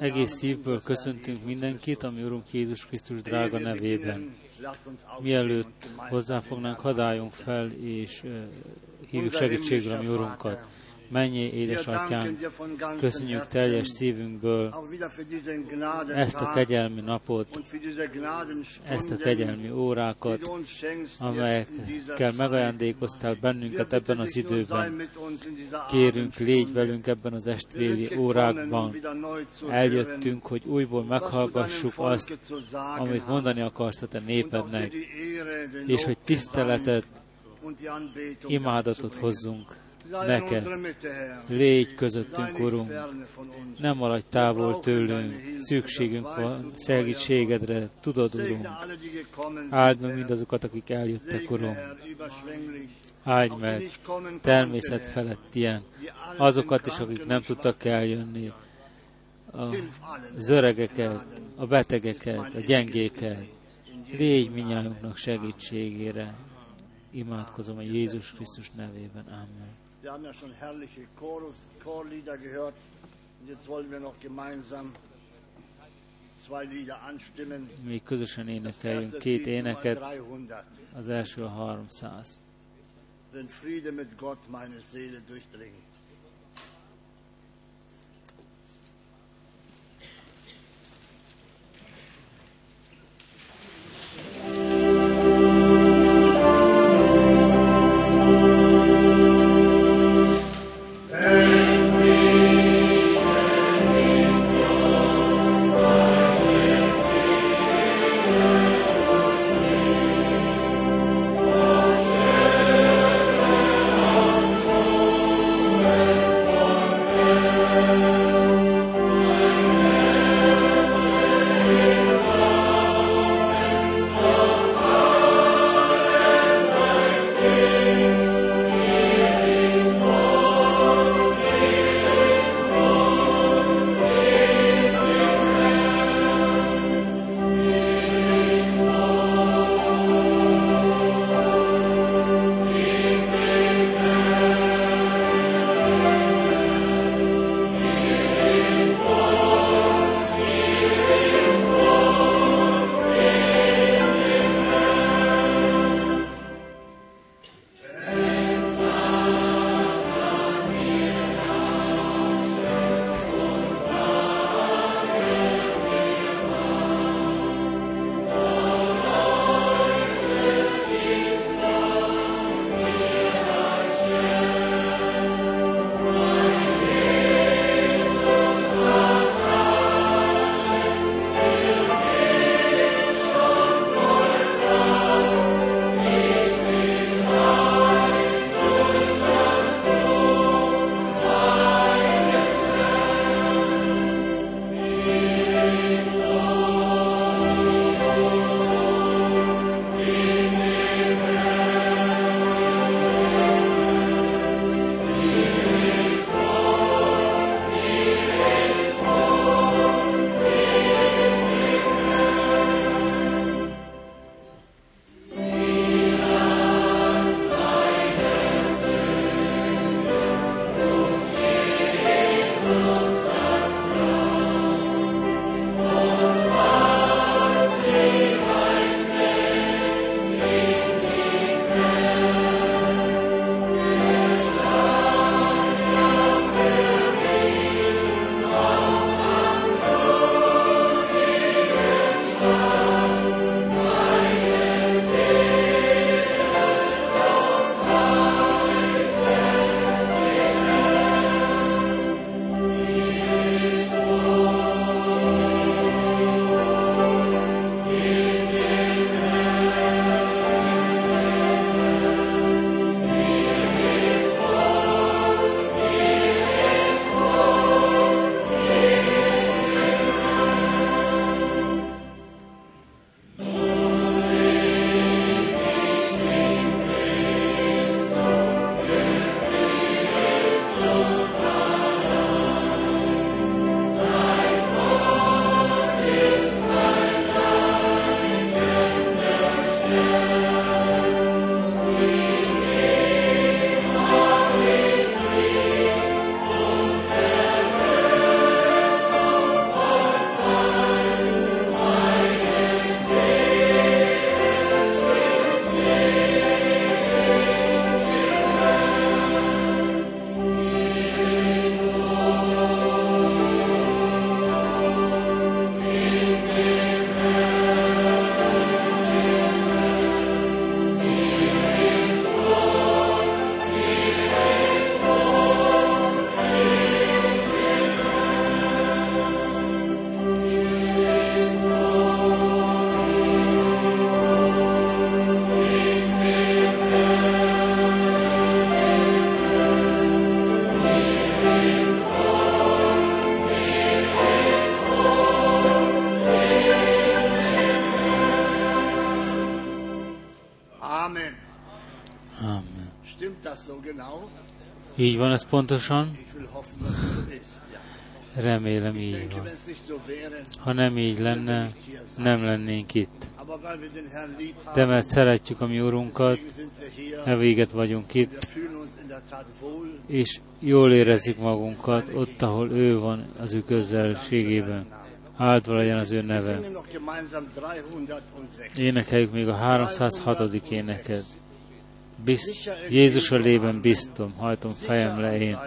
Egész szívből köszöntünk mindenkit, ami Urunk Jézus Krisztus drága nevében. Mielőtt hozzáfognánk, hadáljunk fel, és uh, hívjuk segítségre a mi Urunkat. Mennyi édesatyánk, köszönjük teljes szívünkből ezt a kegyelmi napot, ezt a kegyelmi órákat, amelyekkel megajándékoztál bennünket ebben az időben. Kérünk, légy velünk ebben az estvéli órákban. Eljöttünk, hogy újból meghallgassuk azt, amit mondani akarsz a te népednek, és hogy tiszteletet, imádatot hozzunk neked. Légy közöttünk, Urunk, nem maradj távol tőlünk, szükségünk van segítségedre, tudod, Urunk. Áld meg mindazokat, akik eljöttek, Urunk. Áldj meg természet felett ilyen, azokat is, akik nem tudtak eljönni, az öregeket, a betegeket, a gyengéket. Légy minnyájunknak segítségére. Imádkozom a Jézus Krisztus nevében. Amen. Wir haben ja schon herrliche Chorus, Chorlieder gehört. Und jetzt wollen wir noch gemeinsam zwei Lieder anstimmen. Még közösen énekeljünk két éneket. Az első a 300. Wenn Friede mit Gott meine Seele durchdringt. Így van ez pontosan? Remélem így van. Ha nem így lenne, nem lennénk itt. De mert szeretjük a mi Urunkat, deswegen sind wir hier. e véget vagyunk itt, és jól érezzük magunkat ott, ahol ő van az ő közelségében. Áldva legyen az ő neve. singen noch gemeinsam 306. Énekeljük még a 306. éneket. Bizt, Jézus a lében biztom, hajtom fejem le én.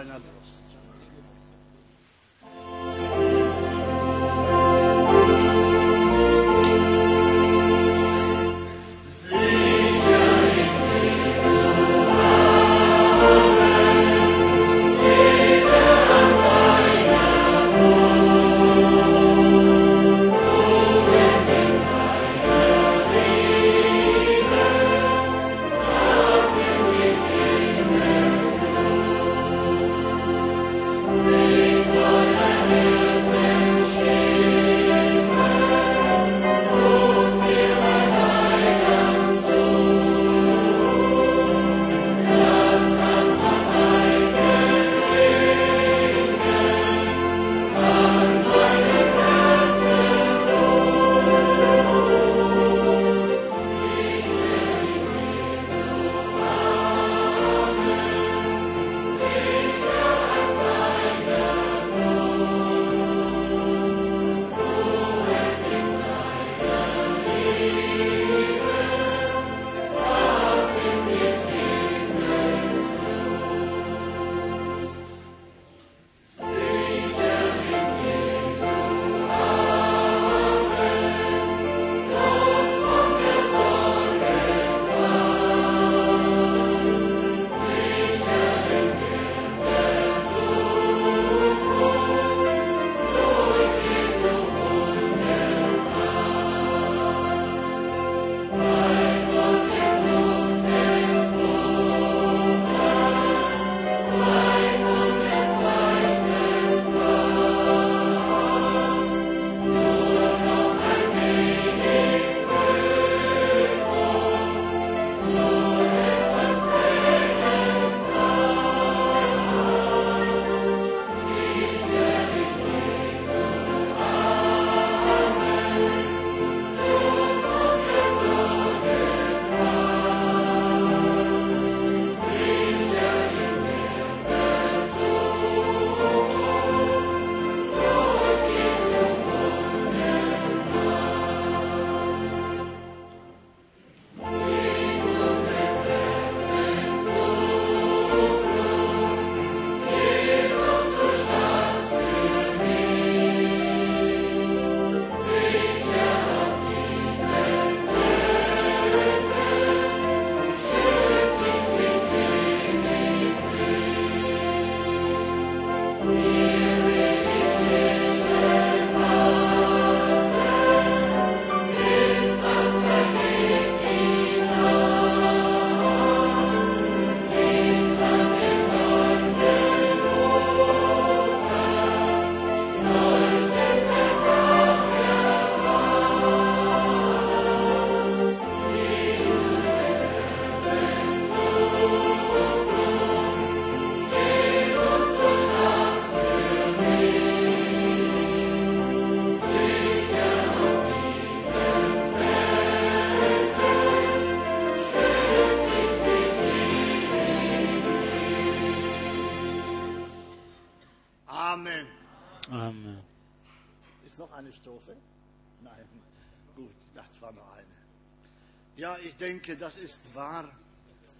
Ja, ich denke, das ist wahr.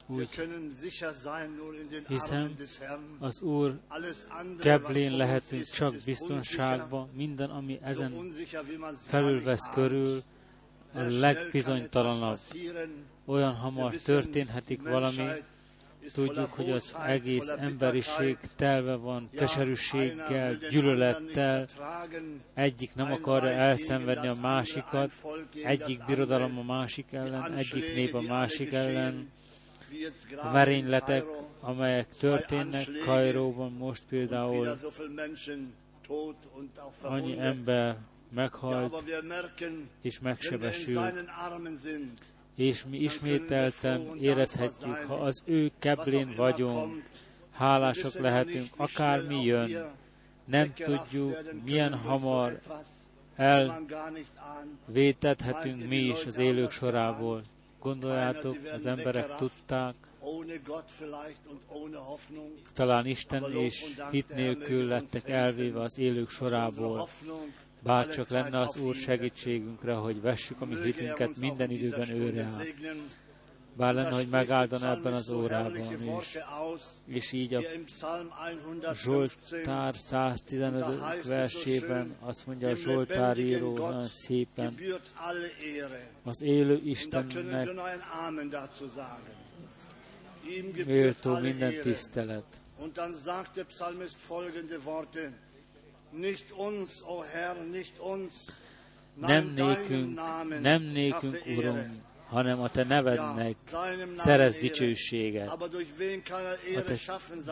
Úgy Herrn. az Úr keblén lehetünk csak biztonságban, minden, ami ezen felülvesz körül, a legbizonytalanabb. Olyan hamar történhetik valami, tudjuk, hogy az egész emberiség telve van keserűséggel, gyűlölettel, egyik nem akarja elszenvedni a másikat, egyik birodalom a másik ellen, egyik nép a másik ellen, a merényletek, amelyek történnek Kairóban most például, annyi ember meghalt és megsebesült. És mi ismételten érezhetjük, ha az ő keblén vagyunk, hálások lehetünk, akármi jön, nem tudjuk, milyen hamar elvétethetünk mi is az élők sorából. Gondoljátok, az emberek tudták, talán Isten és hit nélkül lettek elvéve az élők sorából. Bár csak lenne az Úr segítségünkre, hogy vessük a mi hitünket minden időben őre bár lenne, hogy megáldana ebben az órában is. És így a Zsoltár 115 versében azt mondja a Zsoltár író nagyon szépen, az élő Istennek méltó minden tisztelet. Und dann sagt der Psalmist folgende Worte, nem nékünk, nem nékünk, Uram, hanem a te nevednek szerez dicsőséget. A te,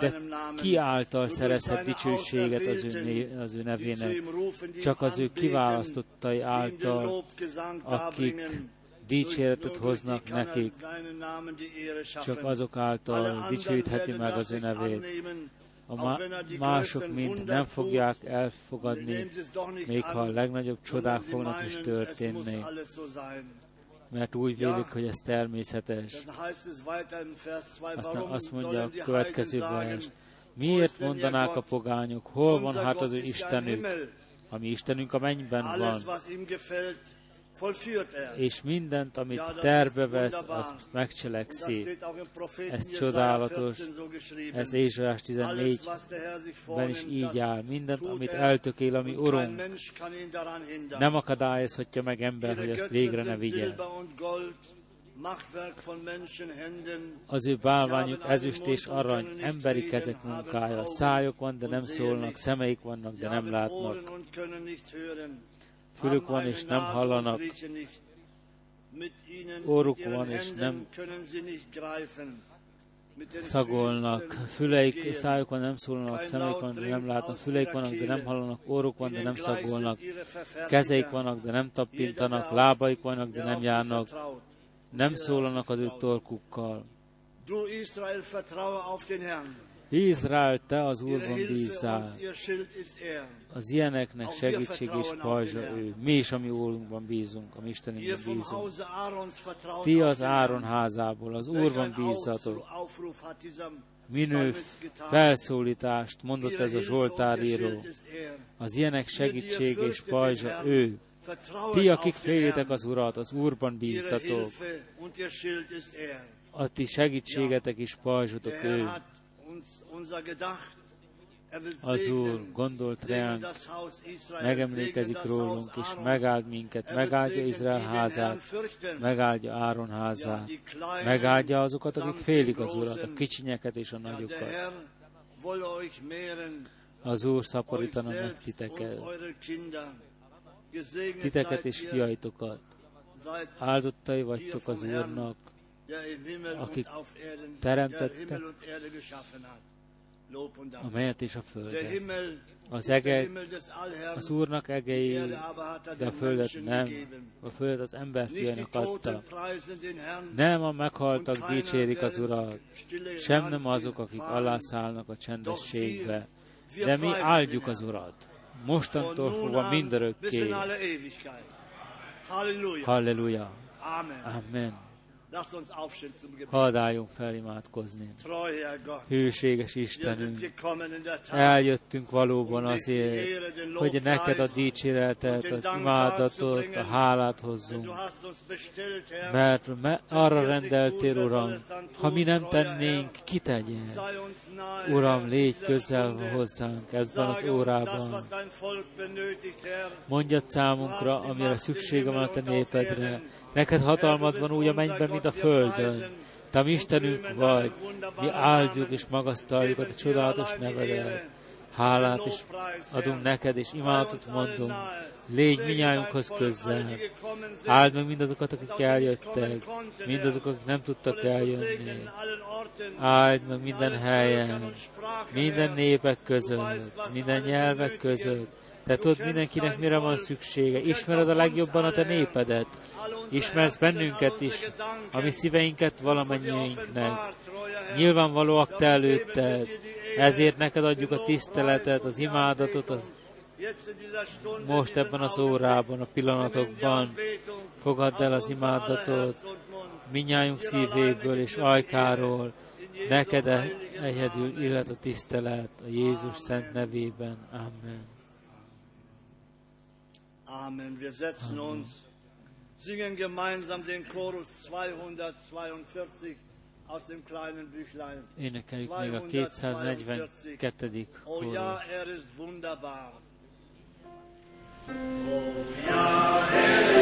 de ki által szerezhet dicsőséget az ő, az ő nevének? Csak az ő kiválasztottai által, akik dicséretet hoznak nekik, csak azok által dicsőítheti meg az ő nevét. A mások mind nem fogják elfogadni, még ha a legnagyobb csodák fognak is történni. mert úgy vélik, hogy ez természetes. Aztán azt mondja a következő vers, miért mondanák a pogányok, hol van hát az ő Istenük, ami Istenünk a mennyben van, és mindent, amit terve vesz, azt megcselekszi. Ez csodálatos, ez Ézsaiás 14-ben is így áll. Mindent, amit eltökél, ami Urunk, nem akadályozhatja meg ember, hogy ezt végre ne vigye. Az ő bálványuk ezüst és arany, emberi kezek munkája. Szájok van, de nem szólnak, szemeik vannak, de nem látnak fülük van és nem hallanak, óruk van és nem szagolnak, füleik, szájuk van, nem szólnak, szemeik van, de nem látnak, füleik vannak, de nem hallanak, óruk van, de nem szagolnak, kezeik vannak, de nem tappintanak, lábaik vannak, de nem járnak, nem szólanak az ő torkukkal. Izrael, te az Úrban bízzál. Az ilyeneknek segítség és pajzsa ő. Mi is a mi Úrunkban bízunk, a mi Istenünkben bízunk. Ti az Áron házából, az Úrban bízzatok. Minő felszólítást mondott ez a Zsoltáríró. Az ilyenek segítség és pajzsa ő. Ti, akik félitek az Urat, az Úrban bízzatok. A ti segítségetek és pajzsotok ő. Az Úr gondolt ránk, megemlékezik rólunk, és megáld minket, megáldja Izrael házát, megáldja Áron házát, megáldja azokat, akik félik az Urat, a kicsinyeket és a nagyokat. Az Úr szaporítana meg titeket, titeket és fiaitokat. Áldottai vagytok az Úrnak, akik teremtette a menet és a földet. Az ege, az Úrnak egei, de a földet nem. A földet az ember fiának adta. Nem a meghaltak dicsérik az Urat, sem nem azok, akik alászállnak a csendességbe. De mi áldjuk az Urat. Mostantól fogva mindörökké. Halleluja. Amen. Hadd álljunk fel imádkozni. Hűséges Istenünk, eljöttünk valóban azért, hogy neked a dicséretet, az imádatot, a hálát hozzunk. Mert arra rendeltél, Uram, ha mi nem tennénk, ki tegyen. Uram, légy közel hozzánk ebben az órában. Mondjad számunkra, amire szüksége van a te népedre, Neked hatalmad van úgy a mennyben, mint a földön. Te a Istenünk vagy, mi áldjuk és magasztaljuk a te csodálatos nevedet. Hálát is adunk neked, és imádatot mondunk. Légy minnyájunkhoz közel. Áld meg mindazokat, akik eljöttek, mindazok, akik nem tudtak eljönni. Áld meg minden helyen, minden népek között, minden nyelvek között. Te tudod mindenkinek mire van szüksége. Ismered a legjobban a te népedet ismersz bennünket is, a mi szíveinket valamennyiünknek. Nyilvánvalóak Te előtted, ezért neked adjuk a tiszteletet, az imádatot, az most ebben az órában, a pillanatokban fogadd el az imádatot minnyájunk szívéből és ajkáról, neked egyedül illet a tisztelet a Jézus szent nevében. Amen. Amen. Wir singen gemeinsam den Chorus 242 aus dem kleinen Büchlein. Énekeljük még a 242. Oh ja, er ist wunderbar. Oh ja, er ist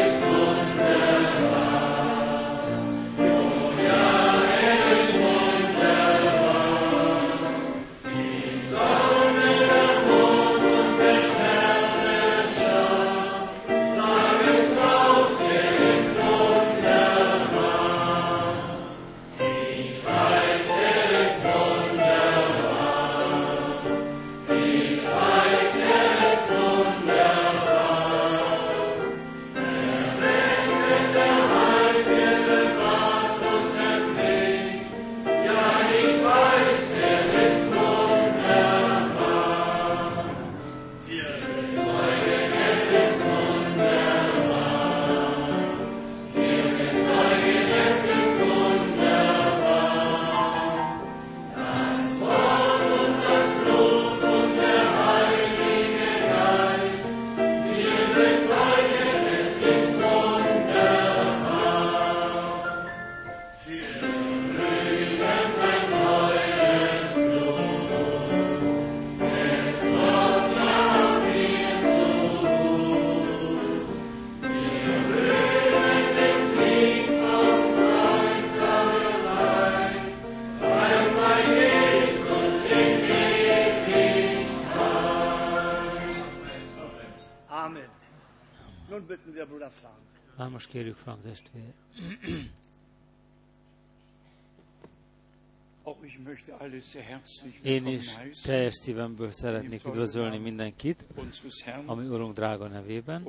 most kérjük Frank testvér. Én is teljes szívemből szeretnék üdvözölni mindenkit, ami Urunk drága nevében,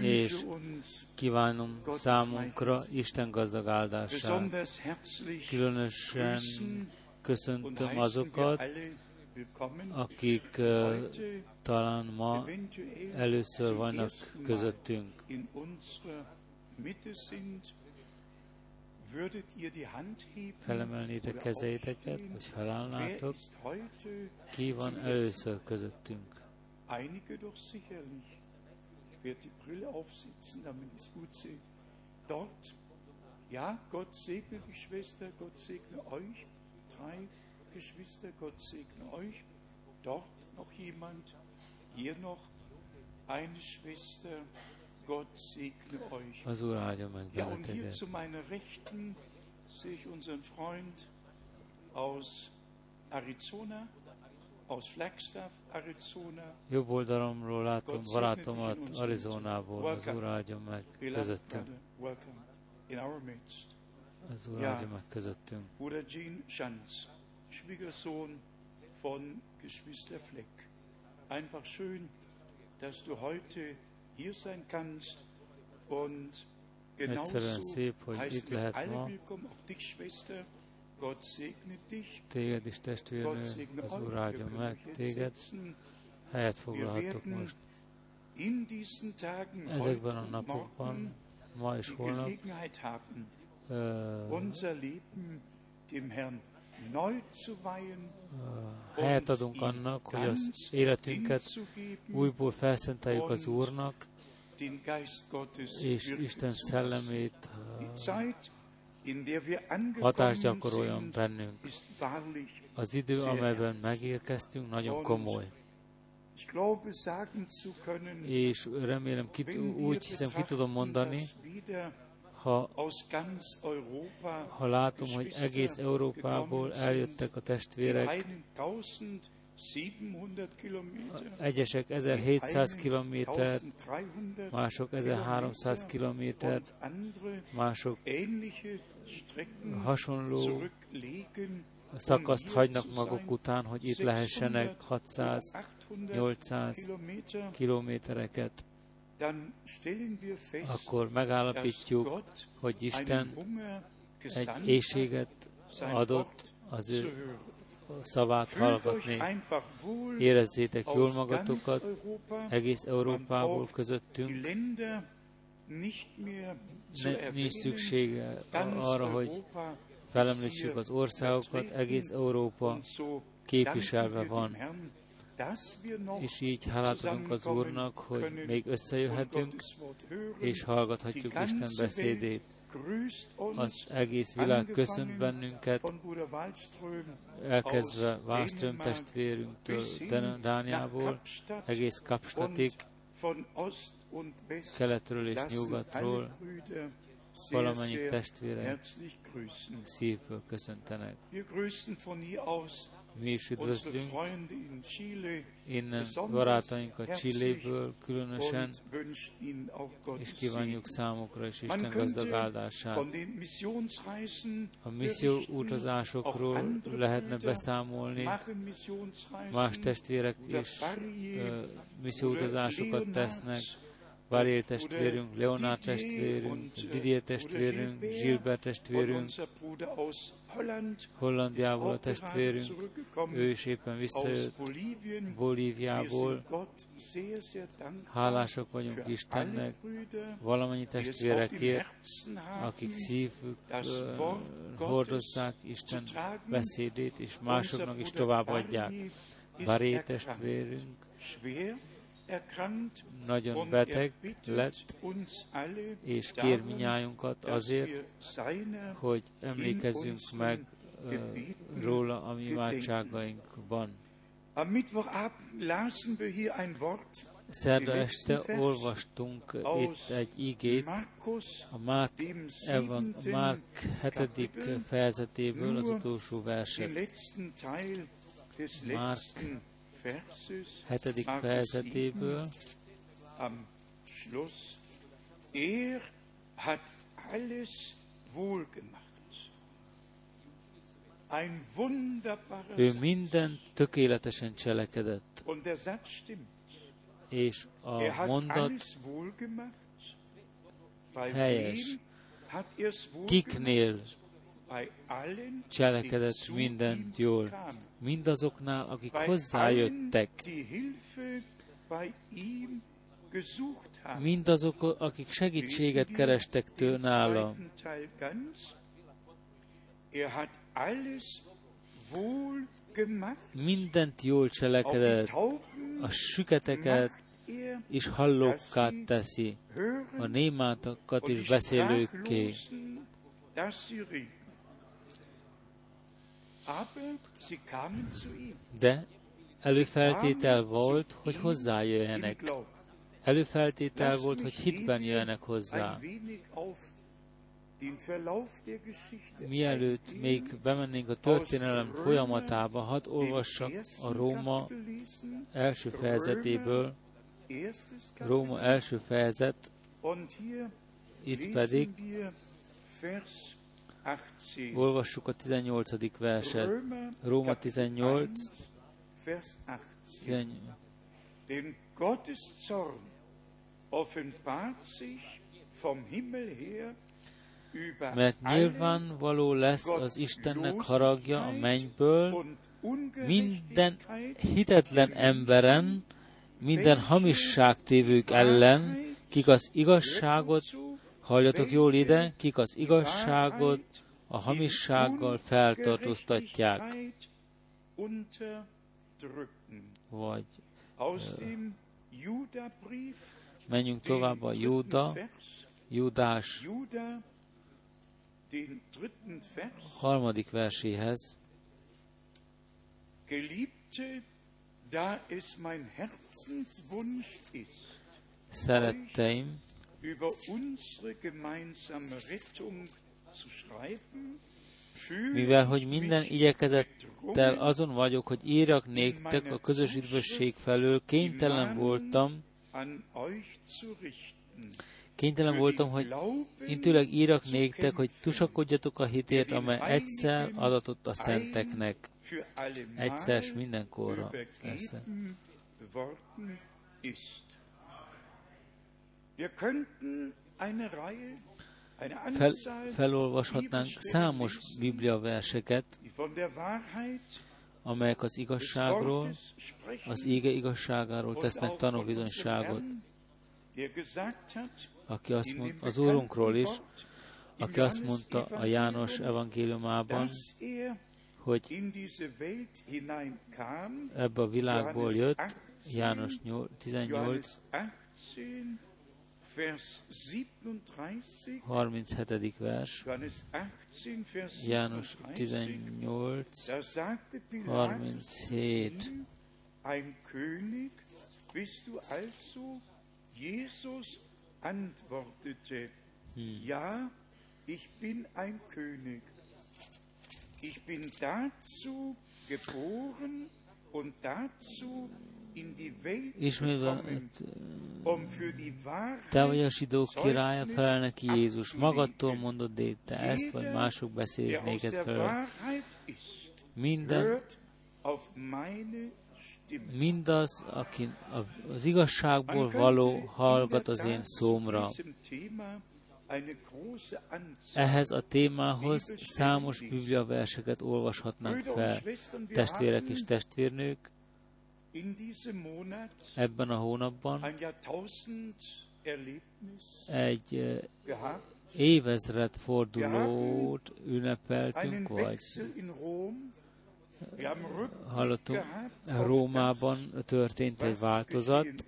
és kívánom számunkra Isten gazdag áldását. Különösen köszöntöm azokat, akik talán ma először vannak közöttünk. Felemelnétek kezeiteket, vagy felállnátok? Ki van először közöttünk? Einige doch sicherlich. Ich werde die Brille aufsetzen, damit es gut sehe. Dort, ja, Gott segne die Schwester, Gott segne euch. Drei Geschwister, Gott segne euch. Dort noch jemand, hier noch eine Schwester, Gott segne euch. Meg Ja, und hier zu meiner Rechten sehe ich unseren Freund aus Arizona, aus Flagstaff, Arizona. Jobb oldalomról látom barátomat Arizonából, az Úr áldja meg közöttünk. Az Úr áldja meg közöttünk. Bruder Jean Schanz, Schwiegersohn von Geschwister Fleck. Einfach schön, dass du heute hier sein kannst und Egyszerűen szép, hogy itt lehet ma. Téged is testvérnő, az Úr áldja meg téged. Helyet foglalhatok most. Ezekben a napokban, ma és holnap, uh, helyet adunk annak, hogy az életünket újból felszenteljük az Úrnak, és Isten szellemét hatást gyakoroljon bennünk. Az idő, amelyben megérkeztünk, nagyon komoly. És remélem, úgy hiszem, ki tudom mondani, ha, ha látom, hogy egész Európából eljöttek a testvérek, egyesek 1700 kilométert, mások 1300 kilométert, mások hasonló szakaszt hagynak maguk után, hogy itt lehessenek 600-800 kilométereket akkor megállapítjuk, hogy Isten egy éjséget adott az ő szavát hallgatni. Érezzétek jól magatokat, egész Európából közöttünk. Ne, nincs szüksége arra, hogy felemlítsük az országokat, egész Európa képviselve van. És így hálát adunk az Úrnak, hogy még összejöhetünk, és hallgathatjuk Isten beszédét. Az egész világ köszönt bennünket, elkezdve Wallström testvérünktől, Dániából, egész Kapstatig, keletről és nyugatról, valamennyi testvérem szívből köszöntenek. Mi is üdvözlünk innen barátainkat Csilléből különösen, és kívánjuk számukra is Isten gazdag áldását. A misszió utazásokról lehetne beszámolni, más testvérek is misszió utazásokat tesznek, Varié testvérünk, Leonard testvérünk, Didier testvérünk, Gilbert testvérünk, Hollandiából a testvérünk, ő is éppen visszajött. Bolíviából. Hálásak vagyunk Istennek, valamennyi testvérekért, akik szívük uh, hordozzák Isten beszédét, és másoknak is továbbadják. Baré testvérünk, nagyon beteg lett, és kér minnyájunkat azért, hogy emlékezzünk meg róla a mi imádságainkban. Szerda este olvastunk itt egy igét a Márk, Evan, Márk 7. fejezetéből az utolsó verset. Márk hetedik fejezetéből. Am Schluss, er hat alles wohl gemacht. Ein wunderbarer ő minden tökéletesen cselekedett. Und der Satz stimmt. És a er mondat helyes. Kiknél cselekedett mindent jól, mindazoknál, akik hozzájöttek, mindazok, akik segítséget kerestek től nála. Mindent jól cselekedett, a süketeket is hallókká teszi, a némátokat is beszélőkké. De előfeltétel volt, hogy hozzájöjjenek. Előfeltétel volt, hogy hitben jöjjenek hozzá. Mielőtt még bemennénk a történelem folyamatába, hadd olvassak a Róma első fejezetéből, Róma első fejezet, itt pedig Olvassuk a 18. verset. Róma 18, 18. Denn Gottes Zorn offenbart sich vom Himmel her mert nyilvánvaló lesz az Istennek haragja a mennyből minden hitetlen emberen, minden hamisságtévők ellen, kik az igazságot Halljatok jól ide, kik az igazságot a hamissággal feltartóztatják, vagy menjünk tovább a Júda, Júdás harmadik verséhez. Szeretteim, über unsere gemeinsame Rettung zu schreiben, mivel hogy minden igyekezettel azon vagyok, hogy írjak néktek a közös üdvösség felől, kénytelen voltam, kénytelen voltam, hogy intőleg írjak néktek, hogy tusakodjatok a hitért, amely egyszer adatott a szenteknek. Egyszer mindenkorra, persze. Fel, felolvashatnánk számos Biblia verseket, amelyek az igazságról, az ége igazságáról tesznek tanúbizonyságot. Aki azt mond, az Úrunkról is, aki azt mondta a János evangéliumában, hogy ebbe a világból jött, János 18, 37. vers, János 18, 37. Ein König bist du also? Jesus antwortete, hm. ja, ich bin ein König. Ich bin dazu geboren und dazu Ismétve, te vagy a zsidók királya, felel neki Jézus. Magadtól mondod, de te ezt vagy mások beszélik néked fel. Minden, mindaz, aki az igazságból való, hallgat az én szómra. Ehhez a témához számos biblia verseket olvashatnánk fel. Testvérek és testvérnők, ebben a hónapban egy évezred fordulót ünnepeltünk, vagy hallottunk, Rómában történt egy változat,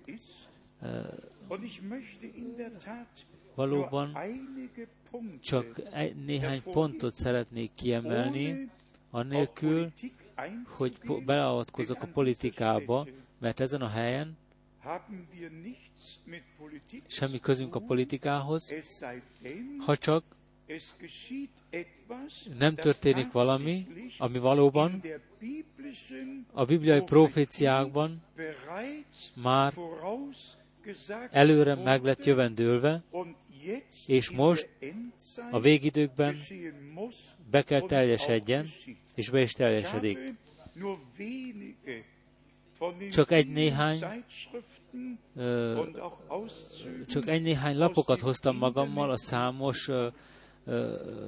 valóban csak néhány pontot szeretnék kiemelni, annélkül, hogy beleavatkozok a politikába, mert ezen a helyen semmi közünk a politikához, ha csak nem történik valami, ami valóban a bibliai proféciákban már előre meg lett jövendőlve, és most a végidőkben be kell teljesedjen, és be is teljesedik. Csak egy néhány csak egy néhány lapokat hoztam magammal a számos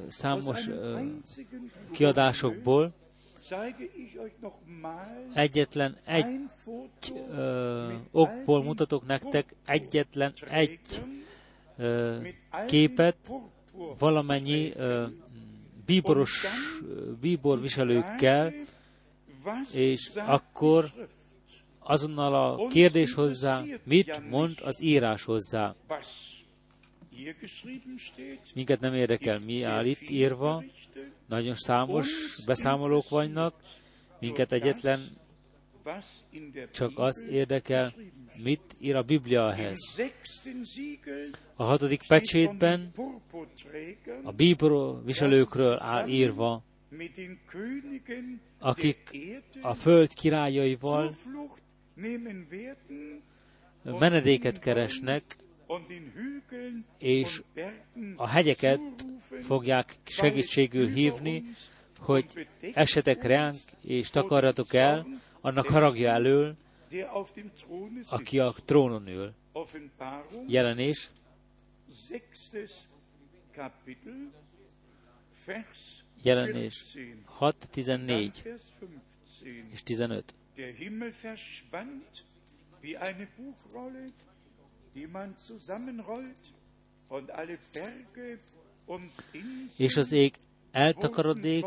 számos kiadásokból. Egyetlen egy ö, okból mutatok nektek egyetlen egy ö, képet valamennyi ö, bíboros, bíborviselőkkel, és akkor azonnal a kérdés hozzá, mit mond az írás hozzá. Minket nem érdekel, mi áll itt írva, nagyon számos beszámolók vannak, minket egyetlen csak az érdekel, mit ír a Biblia ehhez. A hatodik pecsétben a bíbor viselőkről áll írva, akik a föld királyaival menedéket keresnek, és a hegyeket fogják segítségül hívni, hogy esetek ránk, és takarjatok el annak haragja elől, aki a trónon ül. Jelenés, jelenés. 6, 14 és 15. Der Himmel verschwand wie eine Buchrolle, die man zusammenrollt, und alle Berge und És az ég eltakarodék,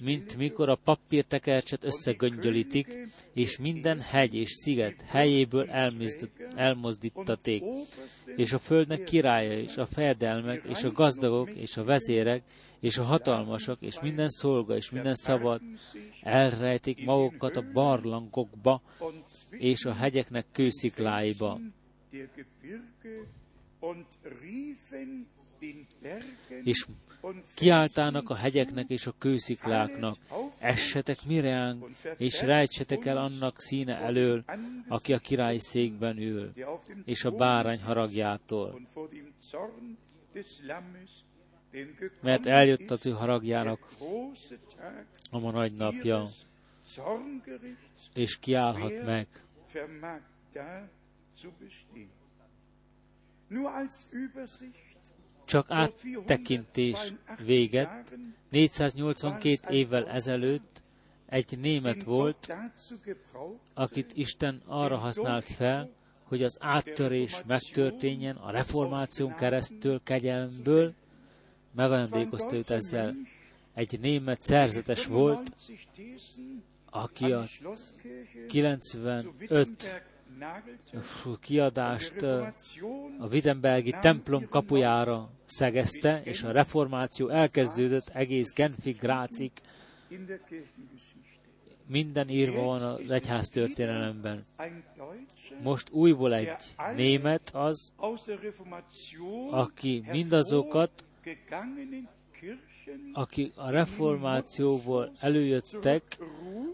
mint mikor a papírtekercset összegöngyölítik, és minden hegy és sziget helyéből elmozdítaték, és a földnek királya, és a fejedelmek, és a gazdagok, és a vezérek, és a hatalmasak, és minden szolga, és minden szabad elrejtik magukat a barlangokba, és a hegyeknek kőszikláiba. És kiáltának a hegyeknek és a kőszikláknak, essetek mireánk, és rejtsetek el annak színe elől, aki a király székben ül, és a bárány haragjától. Mert eljött az ő haragjának a ma nagy napja, és kiállhat meg. Csak áttekintés véget. 482 évvel ezelőtt egy német volt, akit Isten arra használt fel, hogy az áttörés megtörténjen a reformáción keresztül kegyelmből, megajándékozta őt ezzel. Egy német szerzetes volt, aki a 95 kiadást a Wittenbergi templom kapujára szegezte, és a reformáció elkezdődött egész Genfig, Grácig. Minden írva van az egyház történelemben. Most újból egy német az, aki mindazokat, aki a reformációból előjöttek,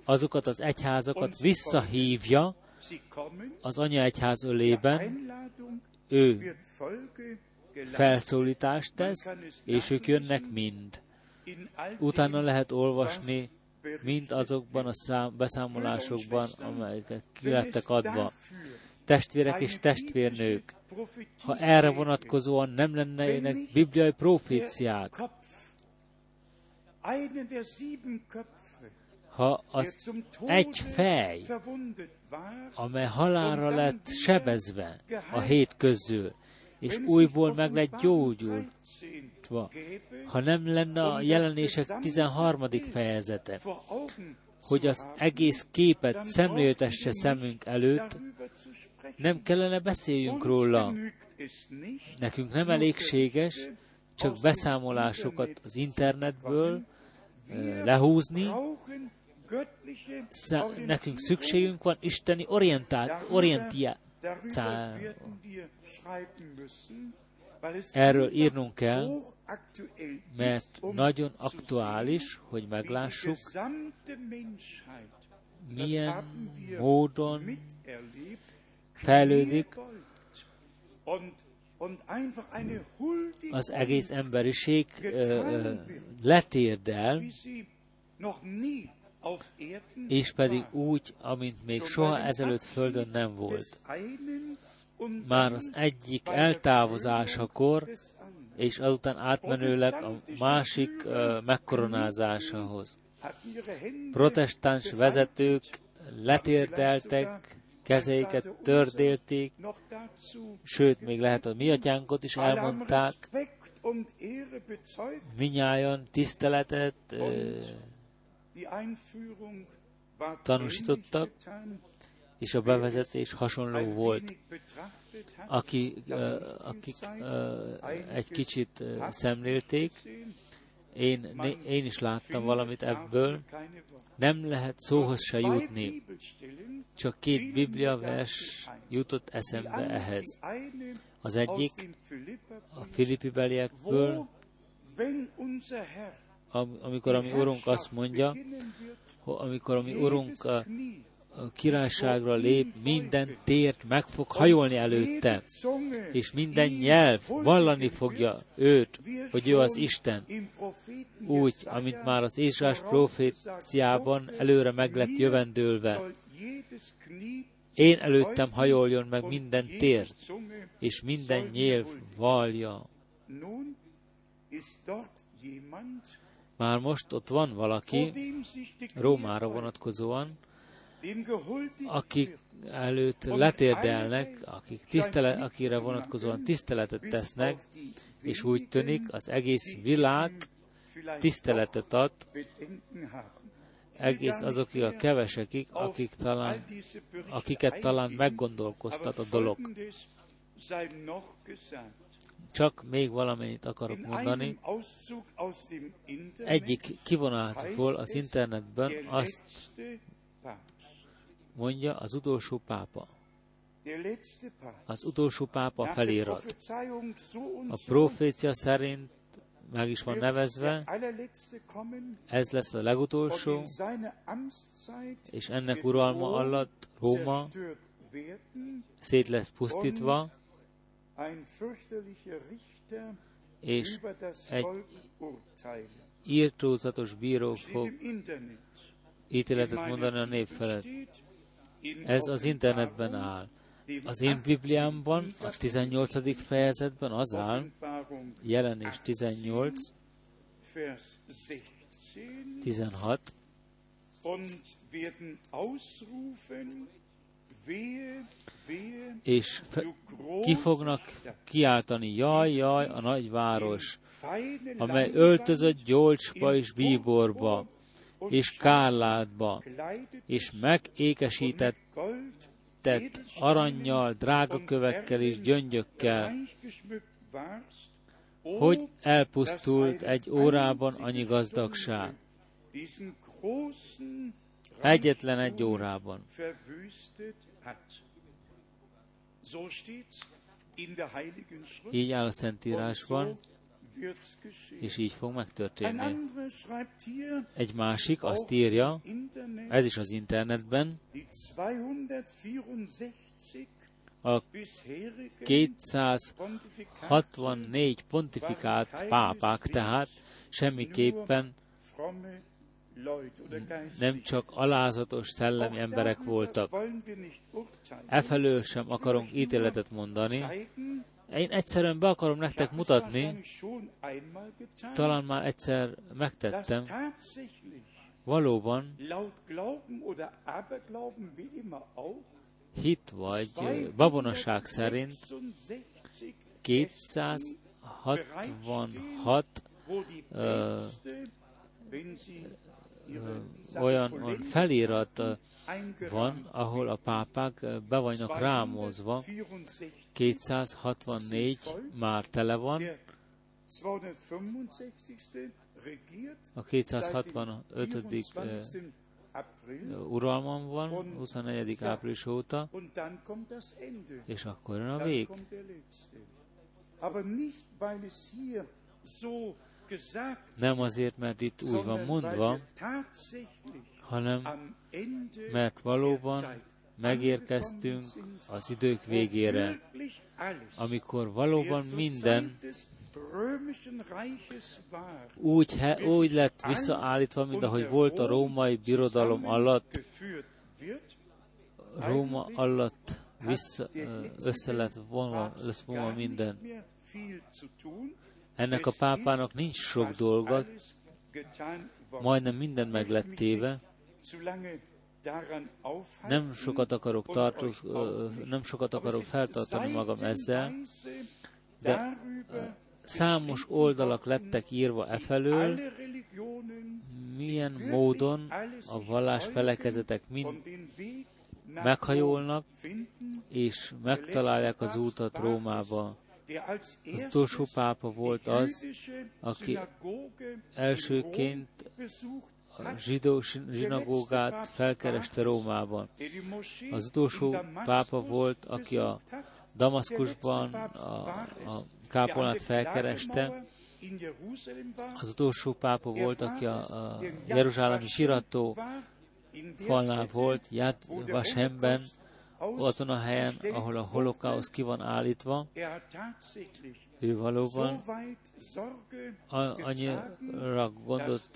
azokat az egyházakat visszahívja az anyaegyház ölében, ő felszólítást tesz, és ők jönnek mind. Utána lehet olvasni mind azokban a szám, beszámolásokban, amelyek ki lettek adva. Testvérek és testvérnők, ha erre vonatkozóan nem lennének bibliai proféciák, ha az egy fej, amely halálra lett sebezve a hét közül, és újból meg lett gyógyultva, ha nem lenne a jelenések 13. fejezete, hogy az egész képet szemléltesse szemünk előtt, nem kellene beszéljünk róla. Nekünk nem elégséges csak beszámolásokat az internetből lehúzni, nekünk szükségünk van isteni orientált. Erről írnunk kell, mert nagyon aktuális, hogy meglássuk, milyen módon fejlődik az egész emberiség letérdel, és pedig úgy, amint még soha ezelőtt Földön nem volt. Már az egyik eltávozásakor, és azután átmenőleg a másik uh, megkoronázásához. Protestáns vezetők letérdeltek, kezeiket tördélték, sőt, még lehet a mi atyánkot is elmondták, minnyáján tiszteletet uh, tanúsítottak, és a bevezetés hasonló volt. Aki, akik egy kicsit szemlélték, én, én is láttam valamit ebből, nem lehet szóhoz se jutni. Csak két Biblia vers jutott eszembe ehhez. Az egyik a Filippi beliekből, amikor a mi Urunk azt mondja, amikor a mi Urunk a, királyságra lép, minden tért meg fog hajolni előtte, és minden nyelv vallani fogja őt, hogy ő az Isten, úgy, amint már az Ézsás proféciában előre meg lett jövendőlve. Én előttem hajoljon meg minden tért, és minden nyelv vallja. Már most ott van valaki, Rómára vonatkozóan, akik előtt letérdelnek, akik tisztele, akire vonatkozóan tiszteletet tesznek, és úgy tűnik, az egész világ tiszteletet ad, egész azokig a kevesekig, akik talán, akiket talán meggondolkoztat a dolog. Csak még valamennyit akarok mondani. Egyik kivonásból az internetben azt mondja az utolsó pápa. Az utolsó pápa felirat. A profécia szerint meg is van nevezve, ez lesz a legutolsó, és ennek uralma alatt Róma szét lesz pusztítva, és egy írtózatos bíró fog ítéletet mondani a nép felett. Ez az internetben áll. Az én Bibliámban, a 18. fejezetben az áll, jelenés 18, 16, és ki fognak kiáltani, jaj, jaj, a nagyváros, amely öltözött gyolcsba és bíborba, és kárlátba, és megékesített aranyjal, drágakövekkel és gyöngyökkel, hogy elpusztult egy órában annyi gazdagság. Egyetlen egy órában. Így áll a Szentírásban, és így fog megtörténni. Egy másik azt írja, ez is az internetben, a 264 pontifikált pápák tehát semmiképpen nem csak alázatos szellemi emberek voltak. Efelől sem akarunk ítéletet mondani. Én egyszerűen be akarom nektek mutatni, talán már egyszer megtettem, valóban hit vagy babonaság szerint 266 uh, olyan, felirat van, ahol a pápák be vannak rámozva, 264 már tele van, a 265. uralmam van, 24. április óta, és akkor jön a vég. Nem azért, mert itt úgy van mondva, hanem mert valóban megérkeztünk az idők végére, amikor valóban minden úgy, he, úgy lett visszaállítva, mint ahogy volt a római birodalom alatt, Róma alatt vissza, össze lett vonva, lesz vonva minden. Ennek a pápának nincs sok dolga, majdnem minden meg. Nem sokat akarok, tartó, nem sokat akarok feltartani magam ezzel, de számos oldalak lettek írva e felől, milyen módon a vallás felekezetek mind meghajolnak, és megtalálják az útat Rómába. Az utolsó pápa volt az, aki elsőként a zsidó zsinagógát felkereste Rómában. Az utolsó pápa volt, aki a Damaszkusban a, a kápolnát felkereste. Az utolsó pápa volt, aki a, a Jeruzsálemi sirató falnál volt, Yad Vashemben, azon a helyen, ahol a holokausz ki van állítva, ő valóban annyira, gondot,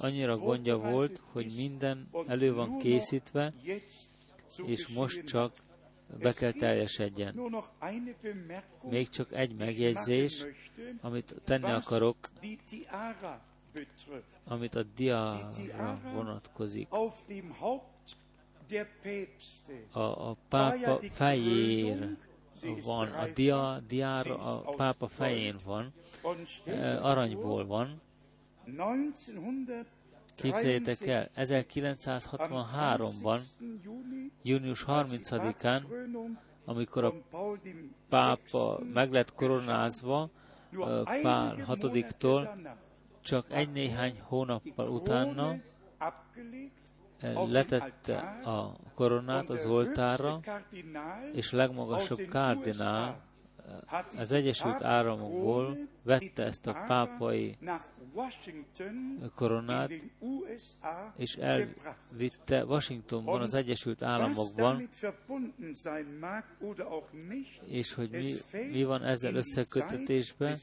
annyira gondja volt, hogy minden elő van készítve, és most csak be kell teljesedjen. Még csak egy megjegyzés, amit tenni akarok, amit a diára vonatkozik a, a pápa fejér van, a dia, diára a pápa fején van, e, aranyból van. Képzeljétek el, 1963-ban, június 30-án, amikor a pápa meg lett koronázva, Pál 6-tól, csak egy-néhány hónappal utána letette a koronát az oltárra, és legmagasabb kárdinál az Egyesült Államokból vette ezt a pápai koronát, és elvitte Washingtonban, az Egyesült Államokban, és hogy mi, mi van ezzel összekötetésben,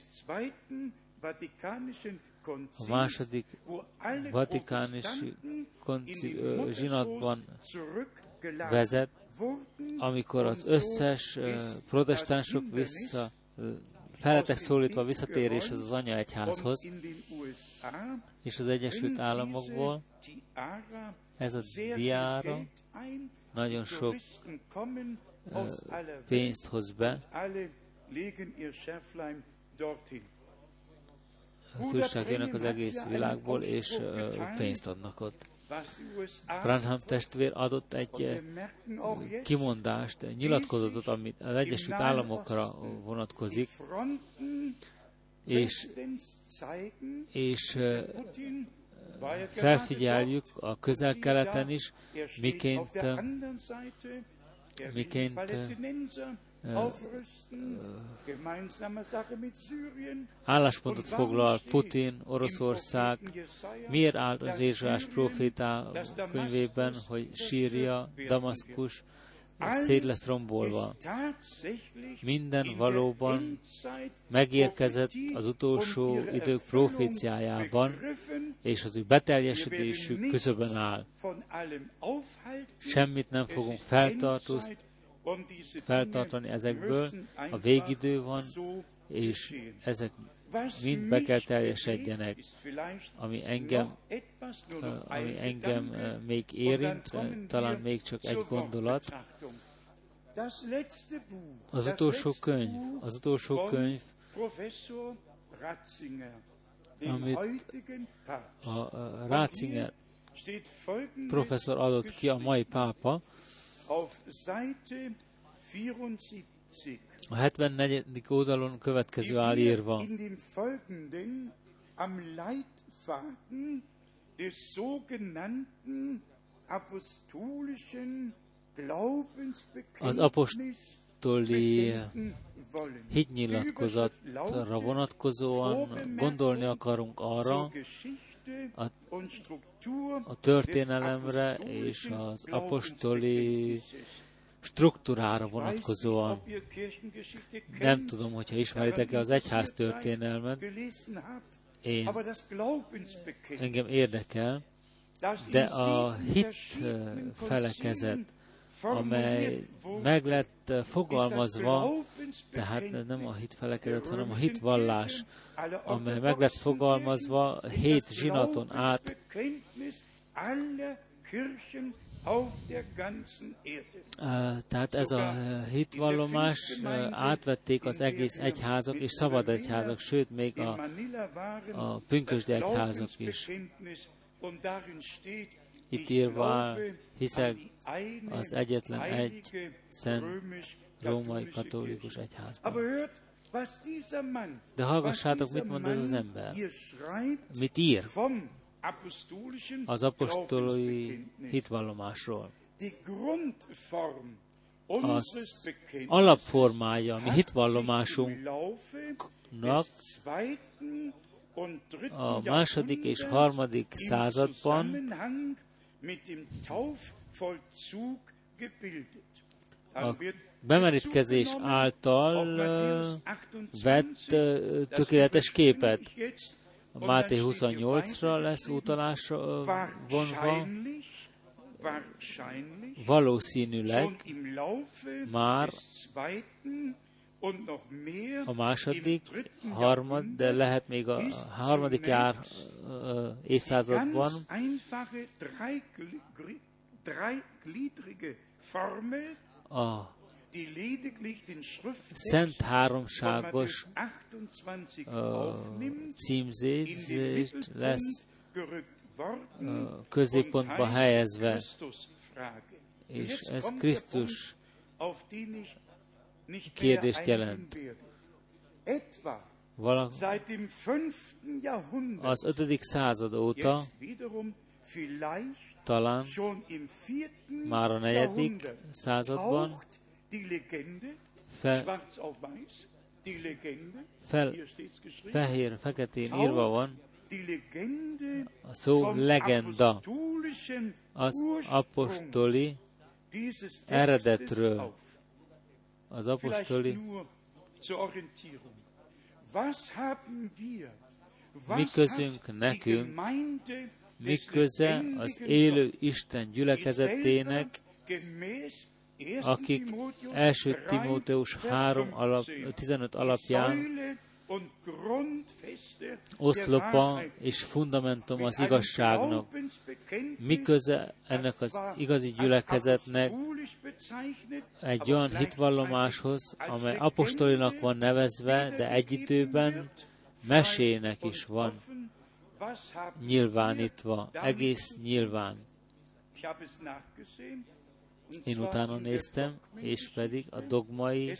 a második vatikánis zsinatban vezet, amikor az összes protestánsok vissza, feletek szólítva visszatéréshez az anya egyházhoz, és az Egyesült Államokból. ez a diára nagyon sok pénzt hoz be, Főság jönnek az egész világból, és pénzt adnak ott. Branham testvér adott egy kimondást, nyilatkozatot, amit az Egyesült Államokra vonatkozik, és, és felfigyeljük a közel-keleten is, miként, miként álláspontot foglal Putin, Oroszország, miért állt az Ézsás profétá könyvében, hogy Síria, Damaszkus szét lesz rombolva. Minden valóban megérkezett az utolsó idők proféciájában, és az ő beteljesedésük közöben áll. Semmit nem fogunk feltartóztatni, feltartani ezekből, a végidő van, és ezek mind be kell teljesedjenek, ami engem, ami engem még érint, talán még csak egy gondolat. Az utolsó könyv, az utolsó könyv, amit a Ratzinger professzor adott ki, a mai pápa, a 74. oldalon következő áll írva. Az apostoli hitnyilatkozatra vonatkozóan gondolni akarunk arra, a, a történelemre és az apostoli struktúrára vonatkozóan. Nem tudom, hogyha ismeritek-e az egyház történelmet, én, engem érdekel, de a hit felekezet, amely meg lett fogalmazva, tehát nem a hit felekezet, hanem a hitvallás, amely meg lett fogalmazva hét zsinaton át, tehát ez a hitvallomás átvették az egész egyházak és szabad egyházak, sőt még a, a pünkösdi egyházak is. Itt írva hiszek az egyetlen egy szent római katolikus egyházban. De hallgassátok, mit mond ez az ember. Mit ír? az apostolói hitvallomásról. Az alapformája a mi hitvallomásunknak a második és harmadik században a bemerítkezés által vett tökéletes képet. a Máté 28-ra lesz utalásra vonva, valószínűleg már a második, harmad, de lehet még a harmadik jár évszázadban a szent háromságos uh, címzést lesz uh, középpontba helyezve, és ez Krisztus kérdést jelent. Valak, az ötödik század óta talán már a negyedik században fel, fel, fehér, feketén írva van, a szó legenda az apostoli eredetről. Az apostoli mi közünk nekünk, mi köze az élő Isten gyülekezetének akik első Timóteus 3 alap, 15 alapján oszlopa és fundamentum az igazságnak. Mi köze ennek az igazi gyülekezetnek egy olyan hitvallomáshoz, amely apostolinak van nevezve, de egy időben mesének is van nyilvánítva, egész nyilván. Én utána néztem, és pedig a dogmai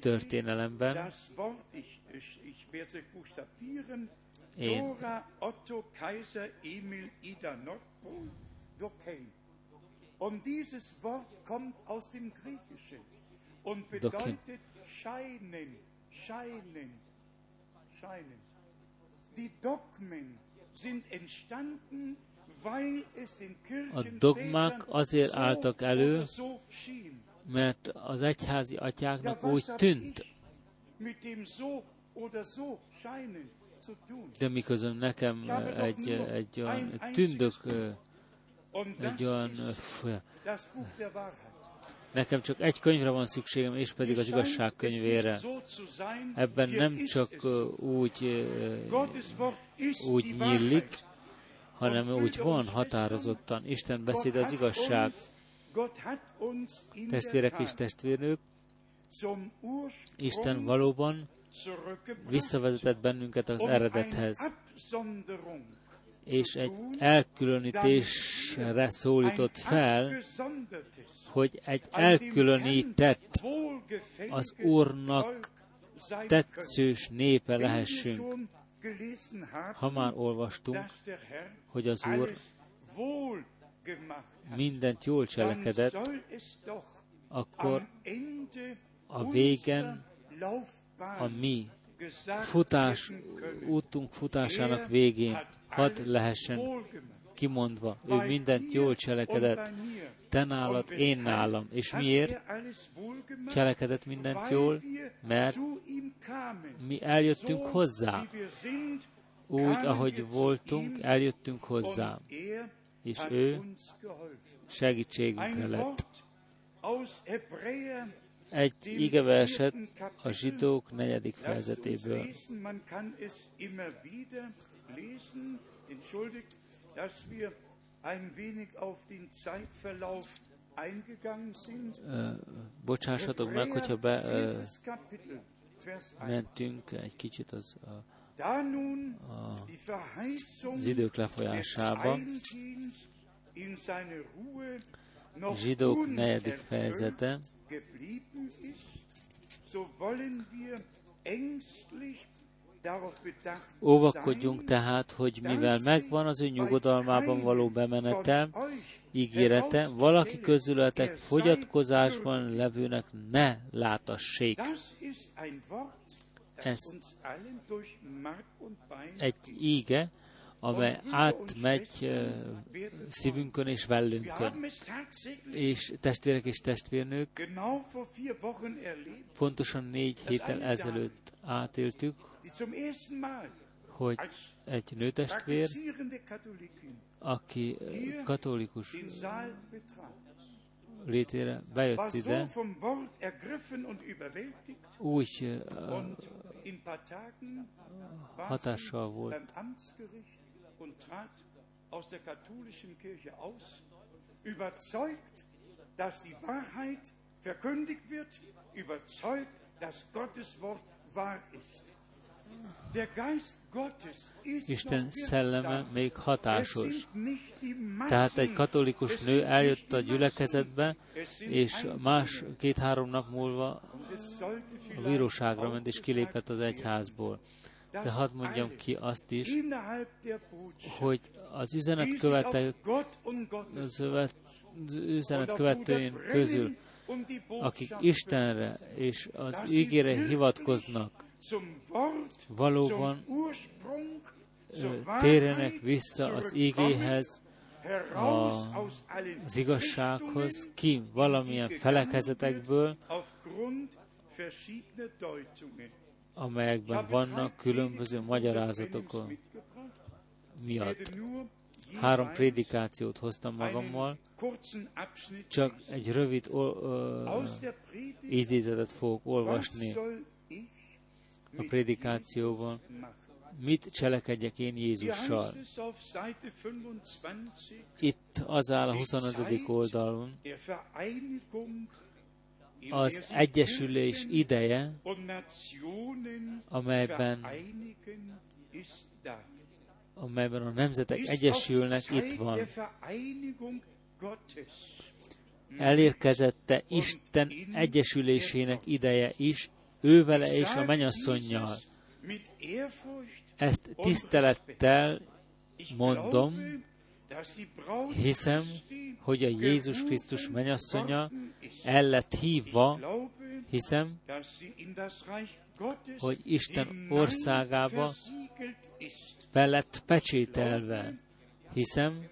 történelemben én Dora, Otto, Kaiser, Emil, Ida, Doken. Und dieses Wort kommt aus dem Griechischen und bedeutet scheinen, scheinen, scheinen. A dogmák azért álltak elő, mert az egyházi atyáknak úgy tűnt. De miközben nekem egy, egy olyan tündök, egy olyan, Nekem csak egy könyvre van szükségem, és pedig az igazság könyvére. Ebben nem csak úgy, úgy nyílik, hanem úgy van határozottan. Isten beszéd az igazság. Testvérek és testvérnők, Isten valóban visszavezetett bennünket az eredethez, és egy elkülönítésre szólított fel, hogy egy elkülönített, az Úrnak tetszős népe lehessünk. Ha már olvastunk, hogy az Úr mindent jól cselekedett, akkor a végen a mi futás, útunk futásának végén hadd lehessen kimondva, ő mindent jól cselekedett, te nálad, én nálam. És miért cselekedett mindent jól? Mert mi eljöttünk hozzá. Úgy, ahogy voltunk, eljöttünk hozzá. És ő segítségünkre lett. Egy igeverset a zsidók negyedik fejezetéből. Dass wir ein wenig auf den Zeitverlauf bocsássatok meg, hogyha be uh, mentünk egy kicsit az, a, a, az idők lefolyásába. Zsidók negyedik fejezete. Óvakodjunk tehát, hogy mivel megvan az ő nyugodalmában való bemenetel, ígérete, valaki közületek fogyatkozásban levőnek ne látassék. Ez egy íge, amely átmegy szívünkön és vellünkön. És testvérek és testvérnők, pontosan négy héttel ezelőtt átéltük, hogy egy nőtestvér, aki katolikus létére bejött ide, úgy hatással volt aus der katholischen Kirche aus, überzeugt, dass die Wahrheit verkündigt wird, überzeugt, dass Gottes Wort wahr ist. Isten szelleme még hatásos. Tehát egy katolikus nő eljött a gyülekezetbe, és más két-három nap múlva a bíróságra ment, és kilépett az egyházból. De hadd mondjam ki azt is, hogy az üzenet, követő, az üzenet követőin közül, akik Istenre és az ígére hivatkoznak, valóban térjenek vissza az igéhez, a, az igazsághoz, ki valamilyen felekezetekből, amelyekben vannak különböző magyarázatok miatt. Három prédikációt hoztam magammal, csak egy rövid idézetet fogok olvasni a prédikációban. Mit cselekedjek én Jézussal? Itt az áll a 25. oldalon, az egyesülés ideje, amelyben, amelyben a nemzetek egyesülnek, itt van. Elérkezette Isten egyesülésének ideje is, ővele és a menyasszonyjal. Ezt tisztelettel mondom, hiszem, hogy a Jézus Krisztus menyasszonya el lett hívva, hiszem, hogy Isten országába be lett pecsételve. Hiszem,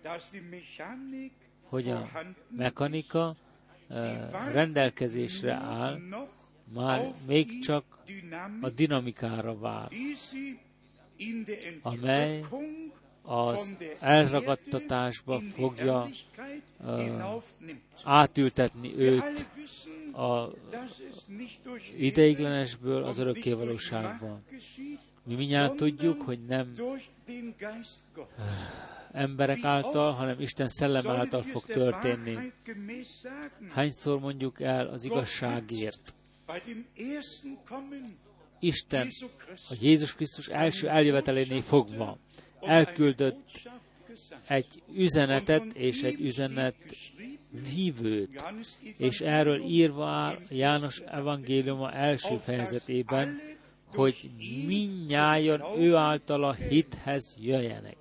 hogy a mechanika eh, rendelkezésre áll, már még csak a dinamikára vár, amely az elragadtatásba fogja uh, átültetni őt a ideiglenesből az örökkévalóságban. Mi mindjárt tudjuk, hogy nem emberek által, hanem Isten szellem által fog történni. Hányszor mondjuk el az igazságért? Isten a Jézus Krisztus első eljövetelénél fogva elküldött egy üzenetet és egy üzenet hívőt, és erről írva áll János evangéliuma első fejezetében, hogy minnyáján ő által a hithez jöjjenek.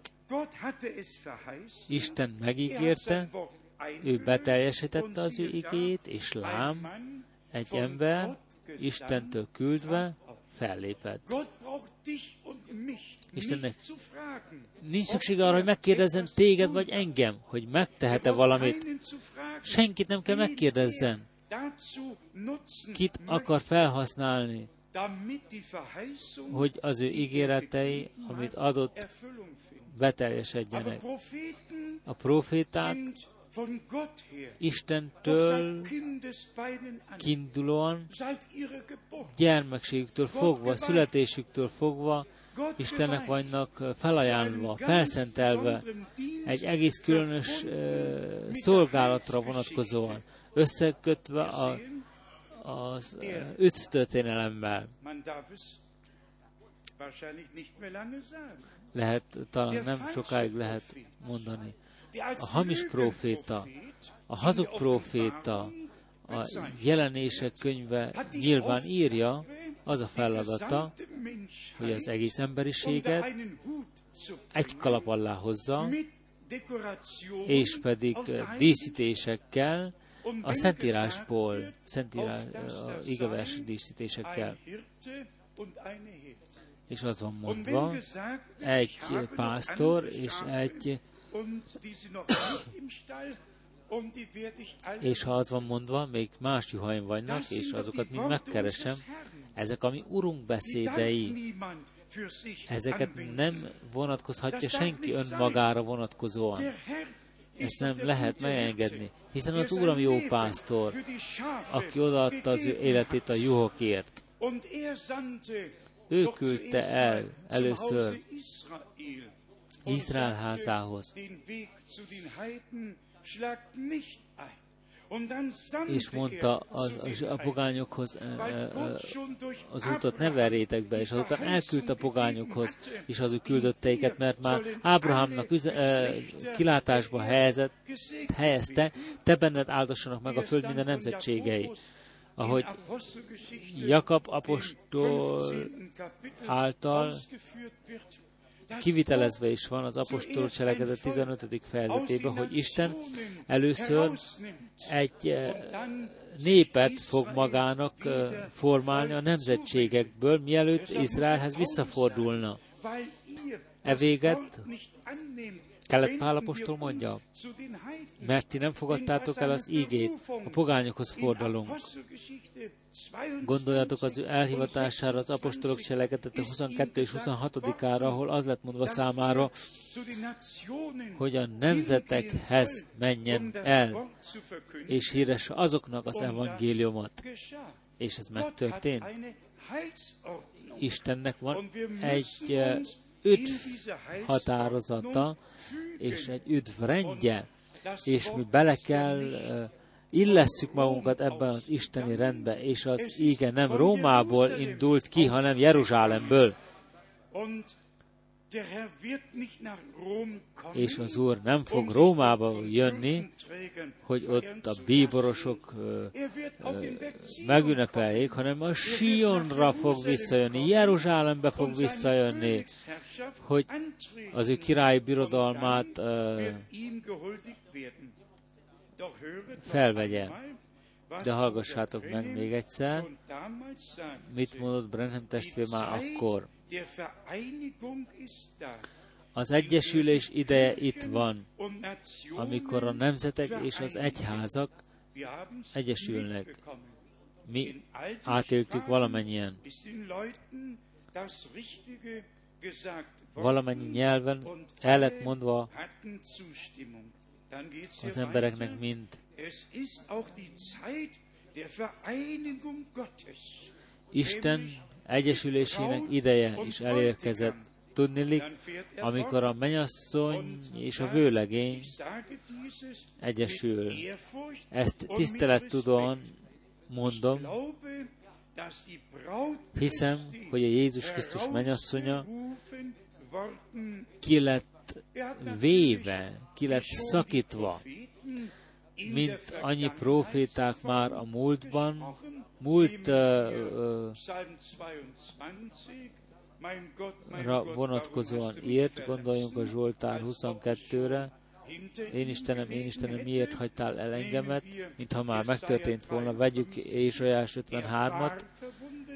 Isten megígérte, ő beteljesítette az ő igét, és lám, egy ember Istentől küldve fellépett. Istennek nincs szükség arra, hogy megkérdezzen téged vagy engem, hogy megtehet-e valamit. Senkit nem kell megkérdezzen. Kit akar felhasználni, hogy az ő ígéretei, amit adott, beteljesedjenek. A proféták Istentől kiindulóan, gyermekségüktől fogva, születésüktől fogva, Istennek vannak felajánlva, felszentelve egy egész különös uh, szolgálatra vonatkozóan, összekötve a, az uh, üdvtörténelemmel. Lehet, talán nem sokáig lehet mondani a hamis proféta, a hazug proféta, a jelenések könyve nyilván írja, az a feladata, hogy az egész emberiséget egy kalap alá hozza, és pedig díszítésekkel, a Szentírásból, Szentírás, igavers díszítésekkel. És az van mondva, egy pásztor és egy és ha az van mondva, még más juhaim vannak, és azokat mind megkeresem, ezek a mi Urunk beszédei, ezeket nem vonatkozhatja senki önmagára vonatkozóan. Ezt nem lehet megengedni, hiszen az Úram jó pásztor, aki odaadta az ő életét a juhokért. Ő küldte el először Izrael házához. És mondta az, az a pogányokhoz az utat ne verjétek be, és azután elküldte a pogányokhoz, és az ő küldötteiket, mert már Ábrahámnak üze, kilátásba helyezett, helyezte, te benned áldassanak meg a föld minden nemzetségei. Ahogy Jakab apostol által kivitelezve is van az apostol cselekedet 15. fejezetében, hogy Isten először egy eh, népet fog magának eh, formálni a nemzetségekből, mielőtt Izraelhez visszafordulna. E véget Kelet Pálapostól mondja, mert ti nem fogadtátok el az ígét, a pogányokhoz fordulunk. Gondoljatok az ő elhivatására az apostolok cselekedete 22 és 26-ára, ahol az lett mondva számára, hogy a nemzetekhez menjen el, és híresse azoknak az evangéliumot. És ez megtörtént. Istennek van egy üdv határozata, és egy üdv rendje, és mi bele kell illesszük magunkat ebben az isteni rendbe, és az íge nem Rómából indult ki, hanem Jeruzsálemből. És az Úr nem fog Rómába jönni, hogy ott a bíborosok megünnepeljék, hanem a Sionra fog visszajönni, Jeruzsálembe fog visszajönni, hogy az ő királyi birodalmát felvegye. De hallgassátok meg még egyszer, mit mondott Brenham testvér már akkor. Az egyesülés ideje itt van, amikor a nemzetek és az egyházak egyesülnek. Mi átéltük valamennyien. Valamennyi nyelven el lett mondva az embereknek mind. Isten egyesülésének ideje is elérkezett. Tudnilik, amikor a menyasszony és a vőlegény egyesül. Ezt tisztelettudóan mondom, hiszem, hogy a Jézus Krisztus menyasszonya ki lett véve, ki lett szakítva, mint annyi proféták már a múltban, múlt uh, vonatkozóan írt, gondoljunk a Zsoltár 22-re, én Istenem, én Istenem, miért hagytál el engemet, mintha már megtörtént volna, vegyük Ézsajás 53-at,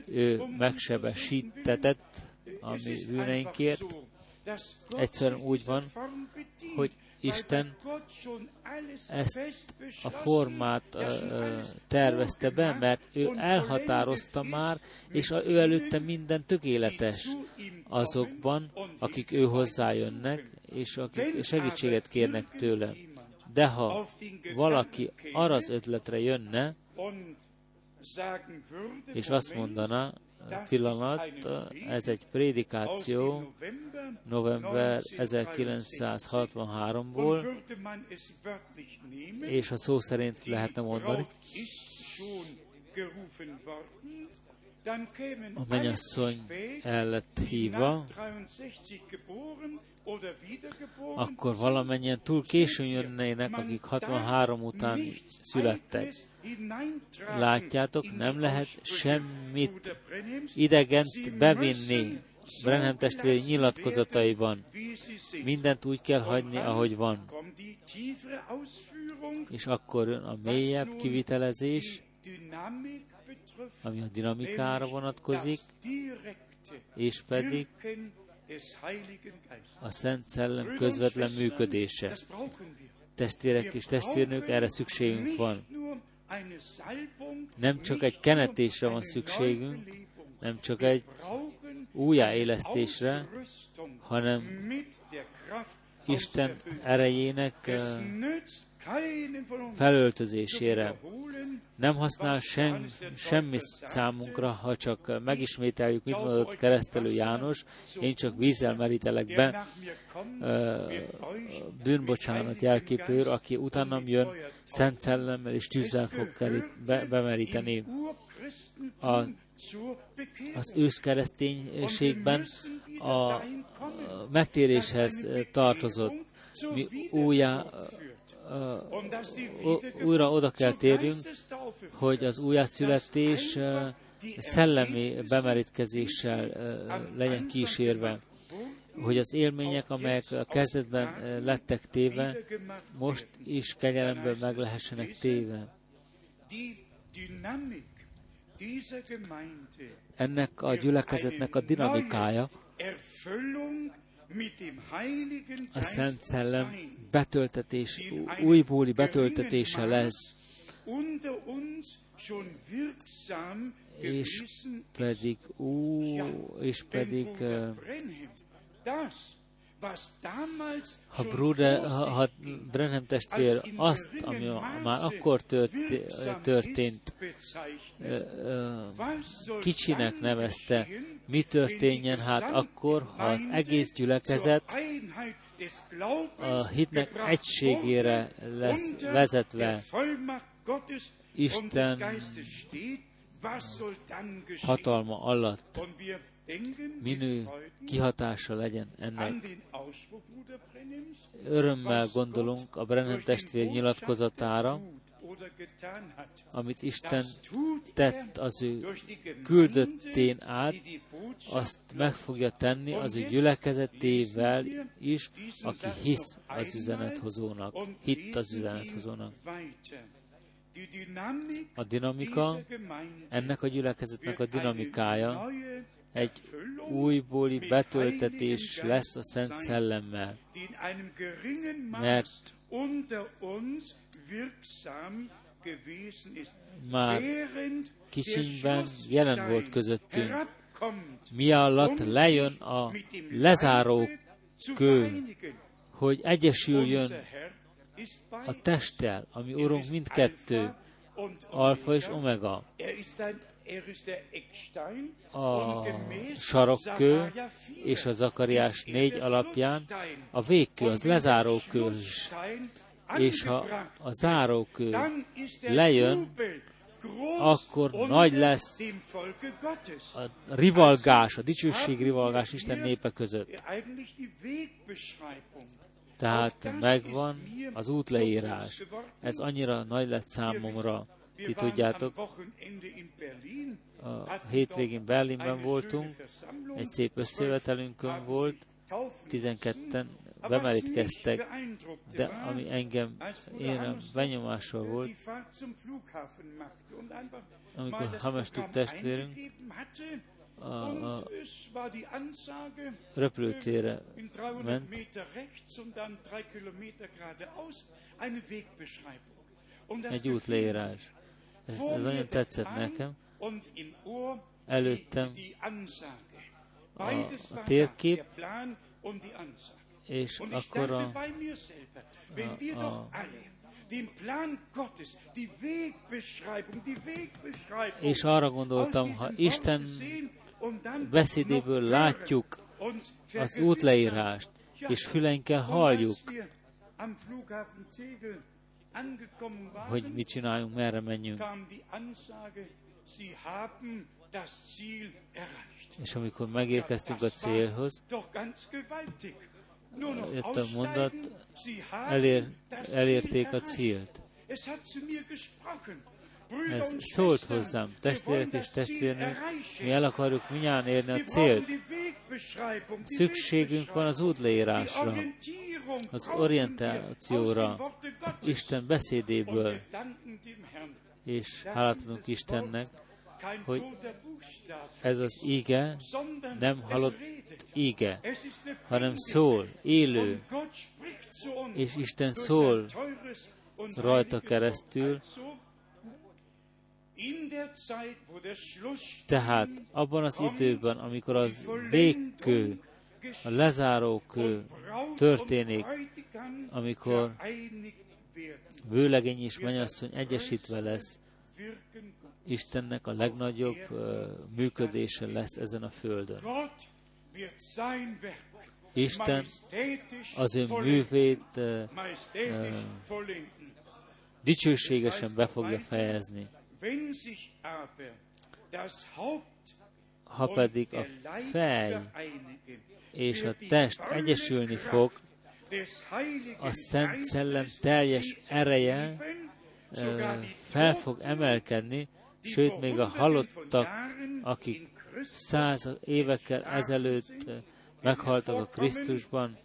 ő megsebesítetett a mi bűneinkért, Egyszerűen úgy van, hogy Isten ezt a formát uh, tervezte be, mert ő elhatározta már, és a, ő előtte minden tökéletes azokban, akik ő hozzájönnek, és akik segítséget kérnek tőle. De ha valaki arra az ötletre jönne, és azt mondaná, pillanat, ez egy prédikáció november 1963-ból, és a szó szerint lehetne mondani, a mennyasszony el lett hívva, akkor valamennyien túl későn jönnének, akik 63 után születtek. Látjátok, nem lehet semmit idegent bevinni Brenham testvéri nyilatkozataiban. Mindent úgy kell hagyni, ahogy van. És akkor jön a mélyebb kivitelezés, ami a dinamikára vonatkozik, és pedig a Szent Szellem közvetlen működése. Testvérek és testvérnők, erre szükségünk van. Nem csak egy kenetésre van szükségünk, nem csak egy újjáélesztésre, hanem Isten erejének felöltözésére. Nem használ sem, semmi számunkra, ha csak megismételjük, mit mondott keresztelő János, én csak vízzel merítelek be bűnbocsánat jelképőr, aki utánam jön, szent szellemmel és tűzzel fog be, bemeríteni. A, az őskereszténységben a megtéréshez tartozott. Mi újjá újra oda kell térjünk, hogy az újjászületés szellemi bemerítkezéssel legyen kísérve, hogy az élmények, amelyek a kezdetben lettek téve, most is kegyelemből meg lehessenek téve. Ennek a gyülekezetnek a dinamikája a Szent Szellem betöltetés, újbóli betöltetése lesz. és pedig, ú, és pedig, ha, Bruder, ha, ha Brenham testvér azt, ami már akkor tört, történt, kicsinek nevezte, mi történjen hát akkor, ha az egész gyülekezet a hitnek egységére lesz vezetve, Isten hatalma alatt minő kihatása legyen ennek. Örömmel gondolunk a Brennan testvér nyilatkozatára, amit Isten tett az ő küldöttén át, azt meg fogja tenni az ő gyülekezetével is, aki hisz az üzenethozónak, hitt az üzenethozónak. A dinamika, ennek a gyülekezetnek a dinamikája egy újbóli betöltetés lesz a Szent Szellemmel, mert már kicsinyben jelen volt közöttünk, mi alatt lejön a lezáró kő, hogy egyesüljön a testtel, ami Urunk mindkettő, alfa és omega. A sarokkő és a Zakariás négy alapján a végkő, az lezárókő is. És ha a zárókő lejön, akkor nagy lesz a rivalgás, a dicsőség rivalgás Isten népe között. Tehát megvan az útleírás. Ez annyira nagy lett számomra. Ti tudjátok, a hétvégén Berlinben voltunk, egy szép összevetelünkön volt, 12-en bemerítkeztek, de ami engem én benyomással volt, amikor Hamestuk testvérünk a, a repülőtérre ment, egy útleírás. Ez, ez nagyon tetszett nekem. Előttem a, a térkép, és akkor a, a, a és arra gondoltam, ha Isten beszédéből látjuk az útleírást, és füleinkkel halljuk, hogy mit csináljunk, merre menjünk. És amikor megérkeztünk a célhoz, jött a mondat, elér, elérték a célt. Ez szólt hozzám, testvérek és testvérnők, mi el akarjuk minnyáján érni a célt. Szükségünk van az útleírásra, az orientációra, Isten beszédéből, és hálát adunk Istennek, hogy ez az íge nem halott íge, hanem szól, élő, és Isten szól rajta keresztül, tehát abban az időben, amikor az végkő, a lezárókő történik, amikor vőlegény és mennyasszony egyesítve lesz, Istennek a legnagyobb uh, működése lesz ezen a földön. Isten az ő művét uh, uh, dicsőségesen be fogja fejezni. Ha pedig a fej és a test egyesülni fog, a Szent Szellem teljes ereje fel fog emelkedni, sőt, még a halottak, akik száz évekkel ezelőtt meghaltak a Krisztusban,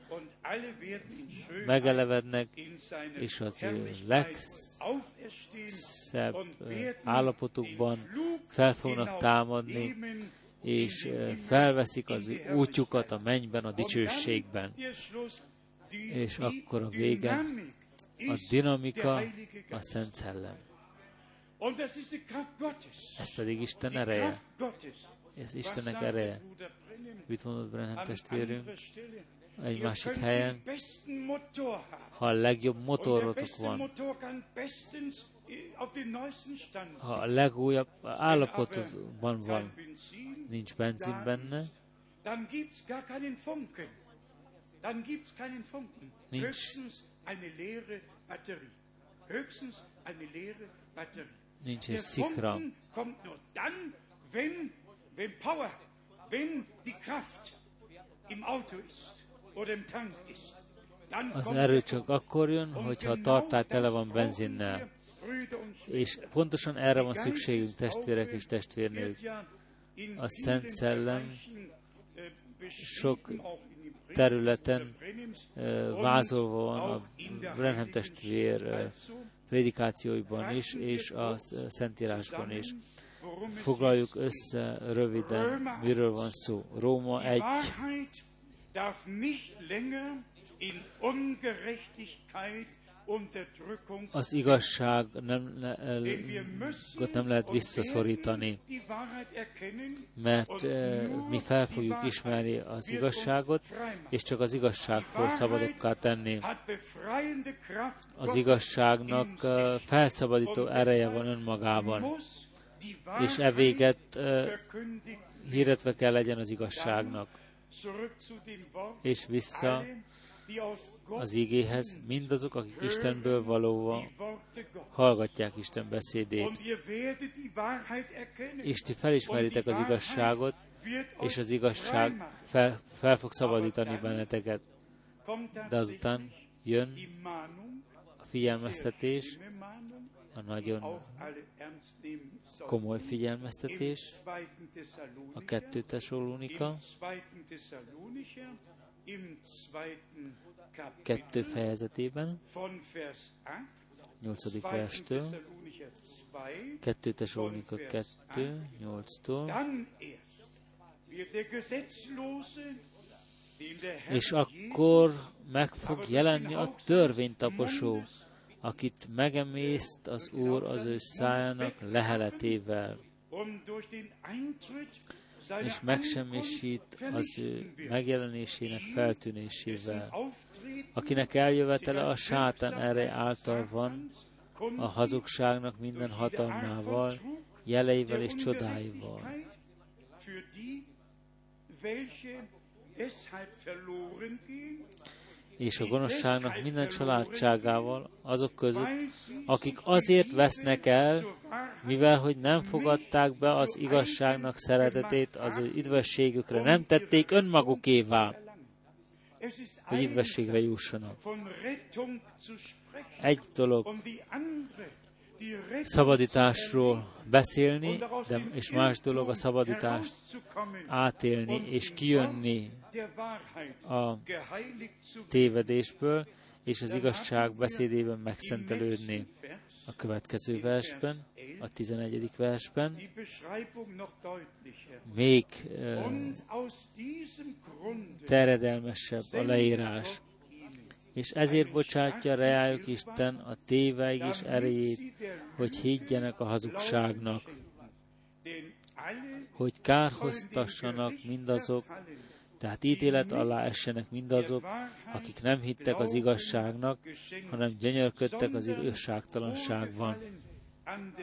megelevednek, és az ő legszebb állapotukban fel fognak támadni, és felveszik az ő útjukat a mennyben, a dicsőségben. És akkor a vége a dinamika, a Szent Szellem. Ez pedig Isten ereje. Ez Istennek ereje. Mit mondott Brenham testvérünk? Egy másik helyen, ha a legjobb motorotok van, ha a legújabb állapotban van, nincs benzin benne. Nincs. Nincs egy szikra. Wenn, wenn Power, wenn die Kraft im Auto ist oder im Tank ist. Az erő csak akkor jön, hogyha a tartály tele van benzinnel. És pontosan erre van szükségünk, testvérek és testvérnők. A Szent Szellem sok területen vázolva van a Brenham testvér prédikációiban is, és a Sz- Szentírásban is. Foglaljuk össze röviden, miről van szó. Róma Die 1, Az igazság nem, müssen nem lehet visszaszorítani. mert mi fel fogjuk ismerni az igazságot, és csak az igazság fog szabadokká tenni. Az igazságnak felszabadító ereje van önmagában, és e véget hirdetve kell legyen az igazságnak. És vissza az igéhez, mindazok, akik Istenből Gott. hallgatják Isten beszédét, és ti felismeritek az igazságot, és az igazság fel, fel fog szabadítani benneteket. De azután jön a figyelmeztetés, a nagyon komoly figyelmeztetés, 2. a kettő Tesalónika, im 2. Thessalonicher, im 2. kettő fejezetében, von Vers 8, 8. 2. verstől, Thessalonicher 2, 2 Tesalónika 2, 8-tól, dann erst wird der Gesetzlose, den der Herr és akkor meg fog jelenni a törvénytaposó, akit megemészt az Úr az ő szájának leheletével, és megsemmisít az ő megjelenésének feltűnésével, akinek eljövetele a sátán erre által van, a hazugságnak minden hatalmával, jeleivel és csodáival. És a gonoszságnak minden családságával azok között, akik azért vesznek el, mivel hogy nem fogadták be az igazságnak szeretetét, az ő üdvösségükre nem tették önmagukévá, hogy üdvösségre jussanak. Egy dolog szabadításról beszélni, de, és más dolog a szabadítást átélni és kijönni a tévedésből, és az igazság beszédében megszentelődni. A következő versben, a 11. versben, még uh, terjedelmesebb a leírás, és ezért bocsátja reájuk Isten a téveigés erejét, hogy higgyenek a hazugságnak, hogy kárhoztassanak mindazok, tehát ítélet alá essenek mindazok, akik nem hittek az igazságnak, hanem gyönyörködtek az igazságtalanságban. An.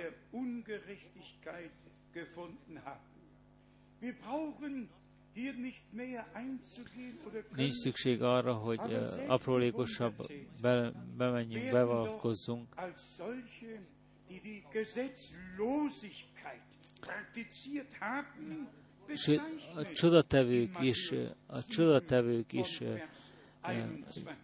Wir brauchen Nincs szükség arra, hogy uh, aprólékosabb be, bemenjünk, bevalkozzunk, sőt, a bezeichnet. csodatevők is, a csodatevők is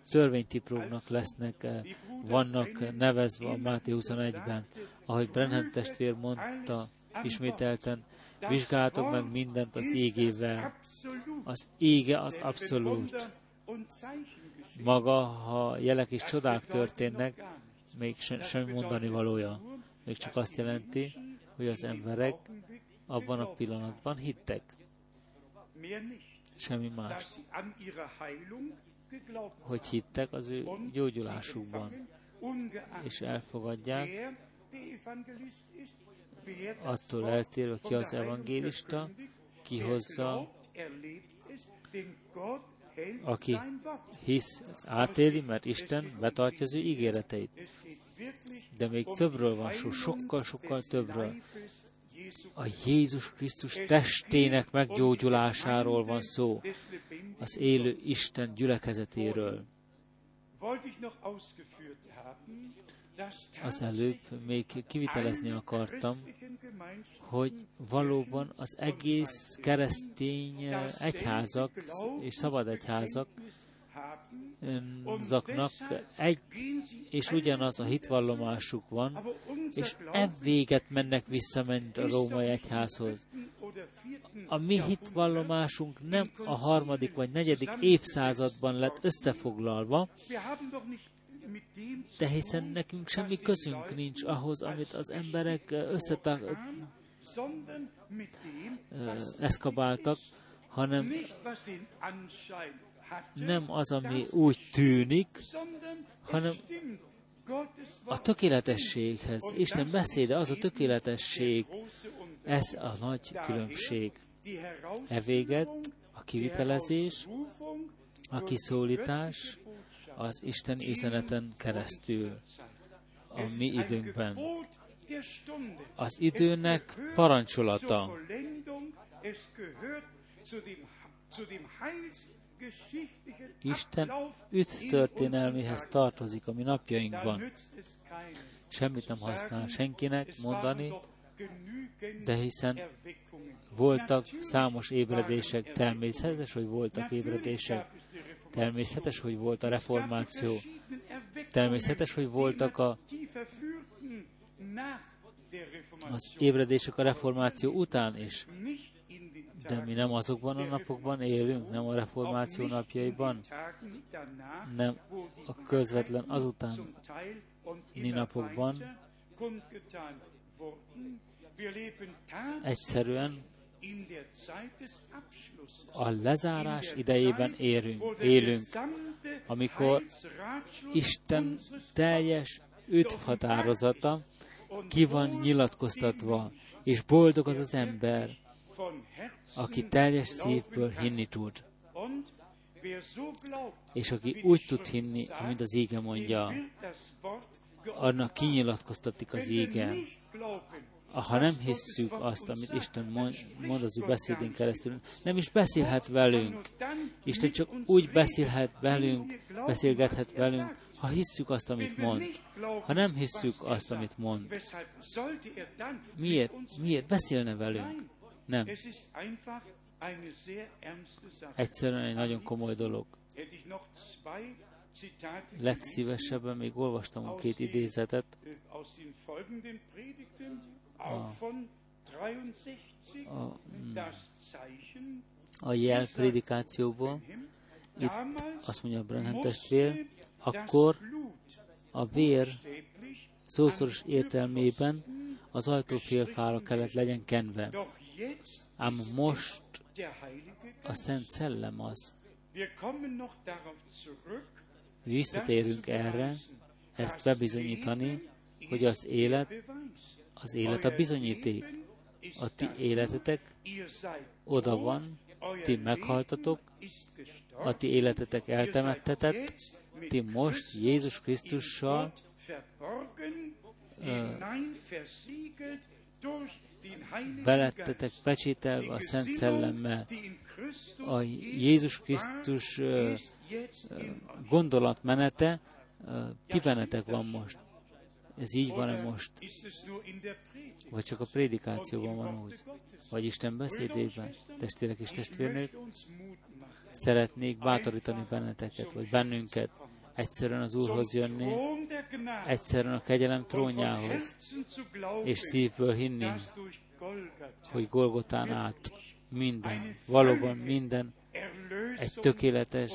törvénytipróknak lesznek, uh, vannak nevezve a Máté 21-ben. Ahogy Brenham testvér mondta ismételten, vizsgáltok meg mindent az égével. Az ége az abszolút. Maga, ha jelek és csodák történnek, még se, semmi mondani valója. Még csak azt jelenti, hogy az emberek abban a pillanatban hittek. Semmi más. Hogy hittek az ő gyógyulásukban. És elfogadják, attól eltérve, ki az evangélista, ki hozza, aki hisz, átéli, mert Isten betartja az ő ígéreteit. De még többről van szó, sokkal-sokkal többről. A Jézus Krisztus testének meggyógyulásáról van szó, az élő Isten gyülekezetéről. Az előbb még kivitelezni akartam, hogy valóban az egész keresztény egyházak és szabad egyházak zaknak egy és ugyanaz a hitvallomásuk van, és evvéget mennek vissza, mint a római egyházhoz. A mi hitvallomásunk nem a harmadik vagy negyedik évszázadban lett összefoglalva, de hiszen nekünk semmi közünk nincs ahhoz, amit az emberek összetak, eszkabáltak, hanem nem az, ami úgy tűnik, hanem a tökéletességhez. Isten beszéde az a tökéletesség, ez a nagy különbség. E véget a kivitelezés, a kiszólítás az Isten üzeneten keresztül a mi időnkben. Az időnek parancsolata. Isten történelméhez tartozik a mi napjainkban. Semmit nem használ senkinek mondani, de hiszen voltak számos ébredések, természetes, hogy voltak ébredések, természetes, hogy volt a reformáció, természetes, hogy voltak a, az ébredések a reformáció után is, de mi nem azokban a napokban élünk, nem a reformáció napjaiban, nem a közvetlen azután napokban. Egyszerűen a lezárás idejében érünk, élünk, amikor Isten teljes határozata ki van nyilatkoztatva, és boldog az az ember, aki teljes szívből hinni tud. És aki úgy tud hinni, amint az ége mondja, annak kinyilatkoztatik az ége. Ha nem hisszük azt, amit Isten mond, az ő beszédén keresztül, nem is beszélhet velünk. Isten csak úgy beszélhet velünk, beszélgethet velünk, ha hisszük azt, amit mond. Ha nem hisszük azt, amit mond. Miért, miért beszélne velünk? Nem. Egyszerűen egy nagyon komoly dolog. Legszívesebben még olvastam két idézetet a, a, a jel prédikációból. Itt azt mondja a Brennan testvér, akkor a vér szószoros értelmében az ajtófélfára kellett legyen kenve. Ám most a Szent Szellem az. Visszatérünk erre, ezt bebizonyítani, hogy az élet, az élet a bizonyíték. A ti életetek oda van, ti meghaltatok, a ti életetek eltemettetett, ti most Jézus Krisztussal belettetek pecsételve a Szent Szellemmel. A Jézus Krisztus gondolatmenete ti benetek van most. Ez így van-e most? Vagy csak a prédikációban van úgy? Vagy Isten beszédében? Testvérek és testvérnők? Szeretnék bátorítani benneteket, vagy bennünket, egyszerűen az Úrhoz jönni, egyszerűen a kegyelem trónjához, és szívből hinni, hogy Golgotán át minden, valóban minden egy tökéletes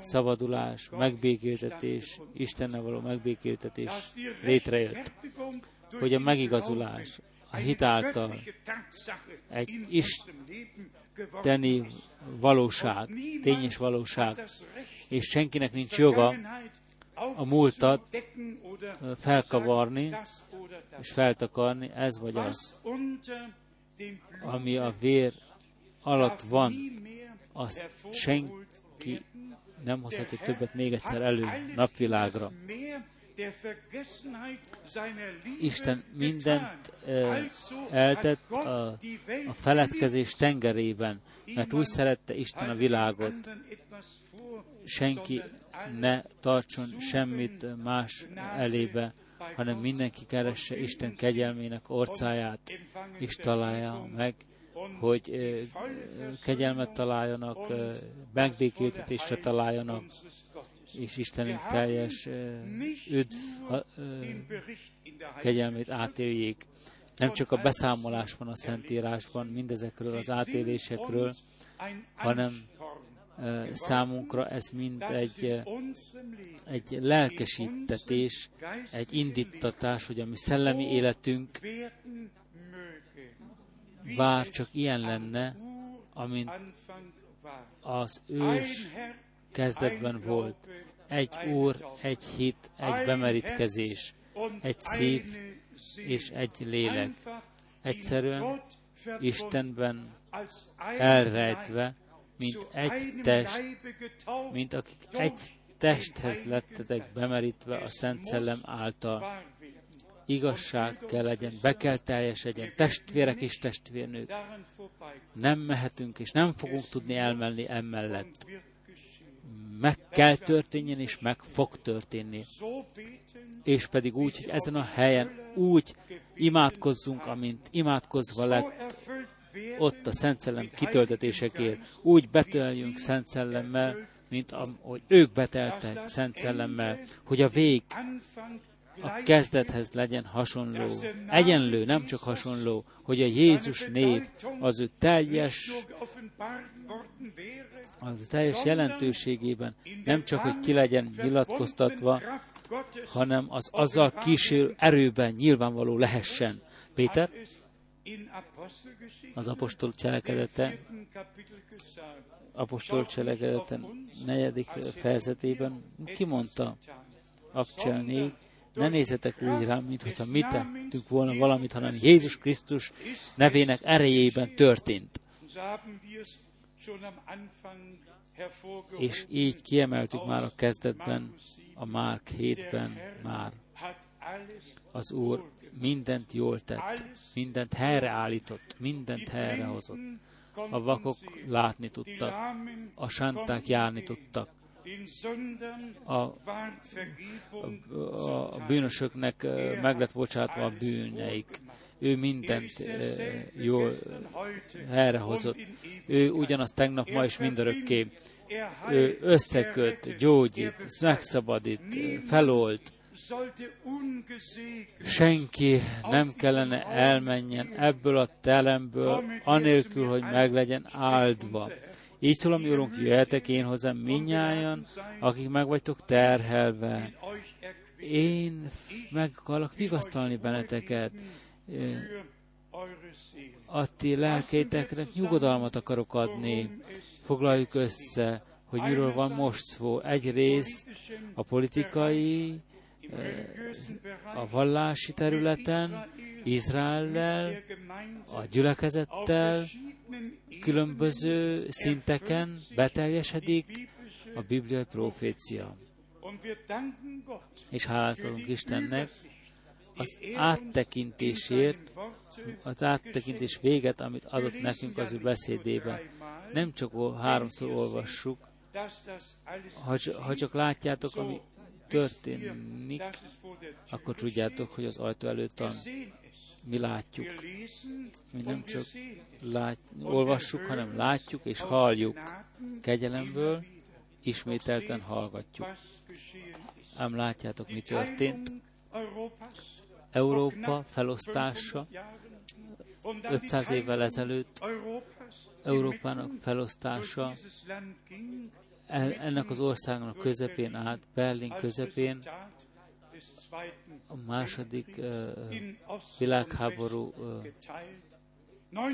szabadulás, megbékéltetés, Istennel való megbékéltetés létrejött, hogy a megigazulás a hit által egy isteni valóság, tényes valóság, és senkinek nincs joga a múltat felkavarni és feltakarni, ez vagy az, ami a vér alatt van, azt senki nem hozhatja többet még egyszer elő napvilágra. Isten mindent eltett a, a feledkezés tengerében, mert úgy szerette Isten a világot. Senki ne tartson semmit más elébe, hanem mindenki keresse Isten kegyelmének orcáját, és találja meg, hogy kegyelmet találjanak, megbékéltetésre találjanak, és Istenünk teljes üdv kegyelmét átéljék. Nem csak a beszámolás van a Szentírásban mindezekről az átélésekről, hanem számunkra ez mind egy, egy lelkesítetés, egy indítatás, hogy a mi szellemi életünk bár csak ilyen lenne, amint az ős kezdetben volt. Egy úr, egy hit, egy bemerítkezés, egy szív és egy lélek. Egyszerűen Istenben elrejtve, mint egy test, mint akik egy testhez lettetek bemerítve a Szent Szellem által. Igazság kell legyen, be kell teljesedjen, testvérek és testvérnők. Nem mehetünk és nem fogunk tudni elmenni emellett meg kell történjen, és meg fog történni. És pedig úgy, hogy ezen a helyen úgy imádkozzunk, amint imádkozva lett ott a Szent Szellem kitöltetésekért. Úgy betöljünk Szent Szellemmel, mint ahogy ők beteltek Szent Szellemmel, hogy a vég a kezdethez legyen hasonló. Egyenlő, nem csak hasonló, hogy a Jézus név az ő teljes az teljes jelentőségében nem csak, hogy ki legyen nyilatkoztatva, hanem az azzal kísérő erőben nyilvánvaló lehessen. Péter? Az apostol cselekedete, apostol cselekedete negyedik fejezetében kimondta, Abcsel ne nézzetek úgy rám, mintha mi tettünk volna valamit, hanem Jézus Krisztus nevének erejében történt. És így kiemeltük már a kezdetben, a Márk 7-ben már. Az Úr mindent jól tett, mindent helyreállított, mindent helyrehozott. A vakok látni tudtak, a sánták járni tudtak, a, a, a bűnösöknek meg lett bocsátva a bűneik. Ő mindent jól helyrehozott. Ő ugyanaz tegnap, ma és mindörökké. Ő összeköt, gyógyít, megszabadít, felolt. Senki nem kellene elmenjen ebből a teremből, anélkül, hogy meg legyen áldva. Így szól a mi Urunk, jöhetek én hozzám minnyájan, akik meg vagytok terhelve. Én meg akarok vigasztalni benneteket. A ti lelkéteknek nyugodalmat akarok adni. Foglaljuk össze, hogy miről van most szó. Egyrészt a politikai, a vallási területen, Izraellel, a gyülekezettel, különböző szinteken beteljesedik a bibliai profécia. És hálát Istennek az áttekintésért, az áttekintés véget, amit adott nekünk az ő beszédében. Nem csak háromszor olvassuk, ha, ha csak látjátok, ami történik, akkor tudjátok, hogy az ajtó előtt van mi látjuk. Mi nem csak lát, olvassuk, hanem látjuk és halljuk kegyelemből, ismételten hallgatjuk. Ám látjátok, mi történt? Európa felosztása 500 évvel ezelőtt Európának felosztása ennek az országnak közepén át, Berlin közepén a második világháború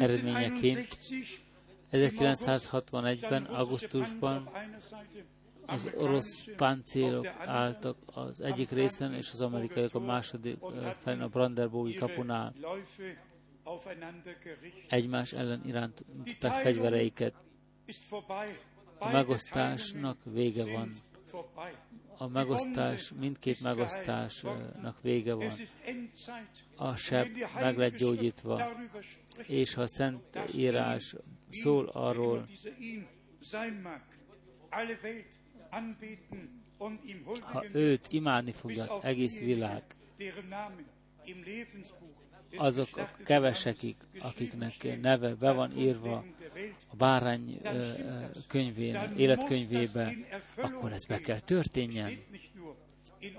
eredményeként 1961-ben, augusztusban az orosz páncélok álltak az egyik részen, és az amerikaiak a második felén a Brandenburgi kapunál egymás ellen irányították fegyvereiket. A megosztásnak vége van. A megosztás, mindkét megosztásnak vége van. A seb meg lett gyógyítva, és ha a Szent Írás szól arról, ha őt imádni fogja az egész világ, azok a kevesekik, akiknek neve be van írva a bárány könyvén, életkönyvébe, akkor ez be kell történjen.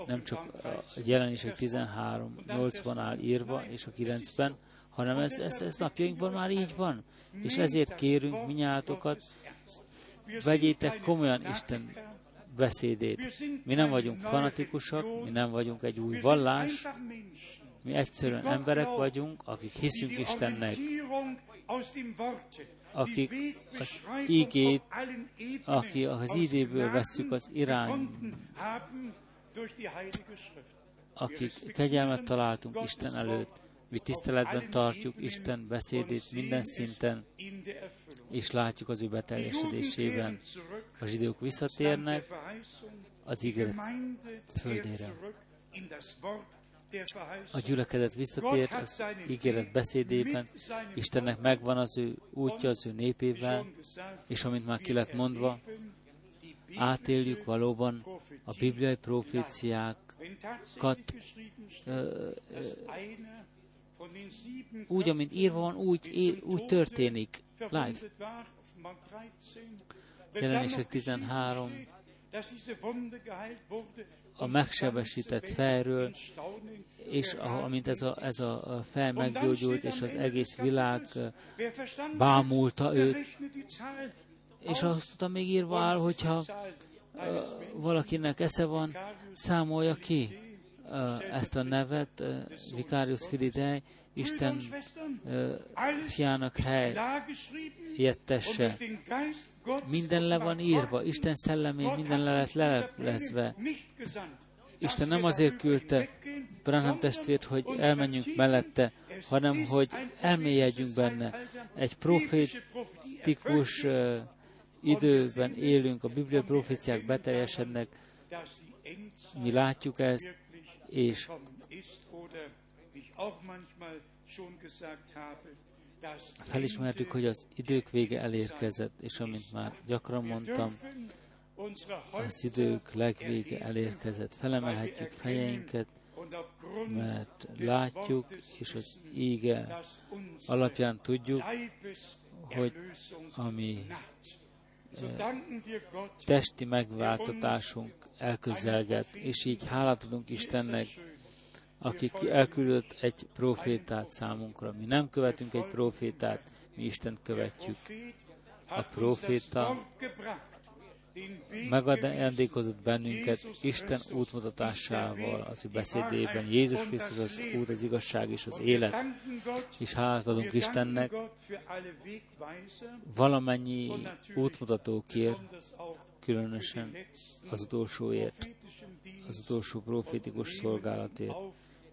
Nem csak a jelenések 13, 8-ban áll írva, és a 9-ben, hanem ez, ez, ez napjainkban már így van. És ezért kérünk minnyátokat, vegyétek komolyan Isten beszédét. Mi nem vagyunk fanatikusak, mi nem vagyunk egy új vallás, mi egyszerűen emberek vagyunk, akik hiszünk Istennek, akik az ígét, aki az idéből veszük az irány, akik kegyelmet találtunk Isten előtt, mi tiszteletben tartjuk Isten beszédét minden szinten, és látjuk az ő beteljesedésében. A zsidók visszatérnek az ígéret földére. A gyülekezet visszatért az ígéret beszédében, Istennek megvan az ő útja az ő népével, és amint már ki lett mondva, átéljük valóban a bibliai proféciákat úgy, amint írva van, úgy, úgy történik. Live. Jelenések 13 a megsebesített fejről, és amint ez a, ez a fej meggyógyult, és az egész világ bámulta őt, és azt tudta még írva áll, hogyha valakinek esze van, számolja ki ezt a nevet, Vicarius Fididei, Isten fiának hely jettesse. Minden le van írva, Isten szellemén minden le lett leleplezve. Isten nem azért küldte Branham testvért, hogy elmenjünk mellette, hanem hogy elmélyedjünk benne. Egy profétikus uh, időben élünk, a Biblia proféciák beteljesednek, mi látjuk ezt, és felismertük, hogy az idők vége elérkezett, és amint már gyakran mondtam, az idők legvége elérkezett. Felemelhetjük fejeinket, mert látjuk, és az íge alapján tudjuk, hogy ami eh, testi megváltatásunk elközelget, és így hálát adunk Istennek, aki elküldött egy profétát számunkra. Mi nem követünk egy profétát, mi Isten követjük. A proféta megajándékozott bennünket Isten útmutatásával, az ő beszédében. Jézus Krisztus az út, az igazság és az élet. És hálát adunk Istennek valamennyi útmutatókért, különösen az utolsóért, az utolsó profétikus szolgálatért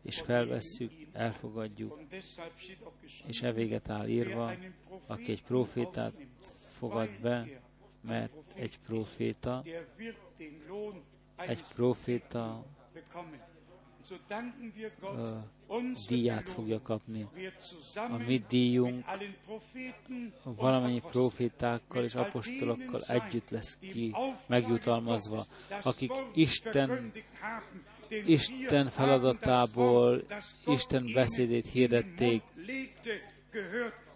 és felvesszük, elfogadjuk, és e véget áll írva, aki egy profétát fogad be, mert egy proféta, egy proféta uh, díját fogja kapni. A mi díjunk valamennyi profétákkal és apostolokkal együtt lesz ki megjutalmazva, akik Isten Isten feladatából Isten beszédét hirdették,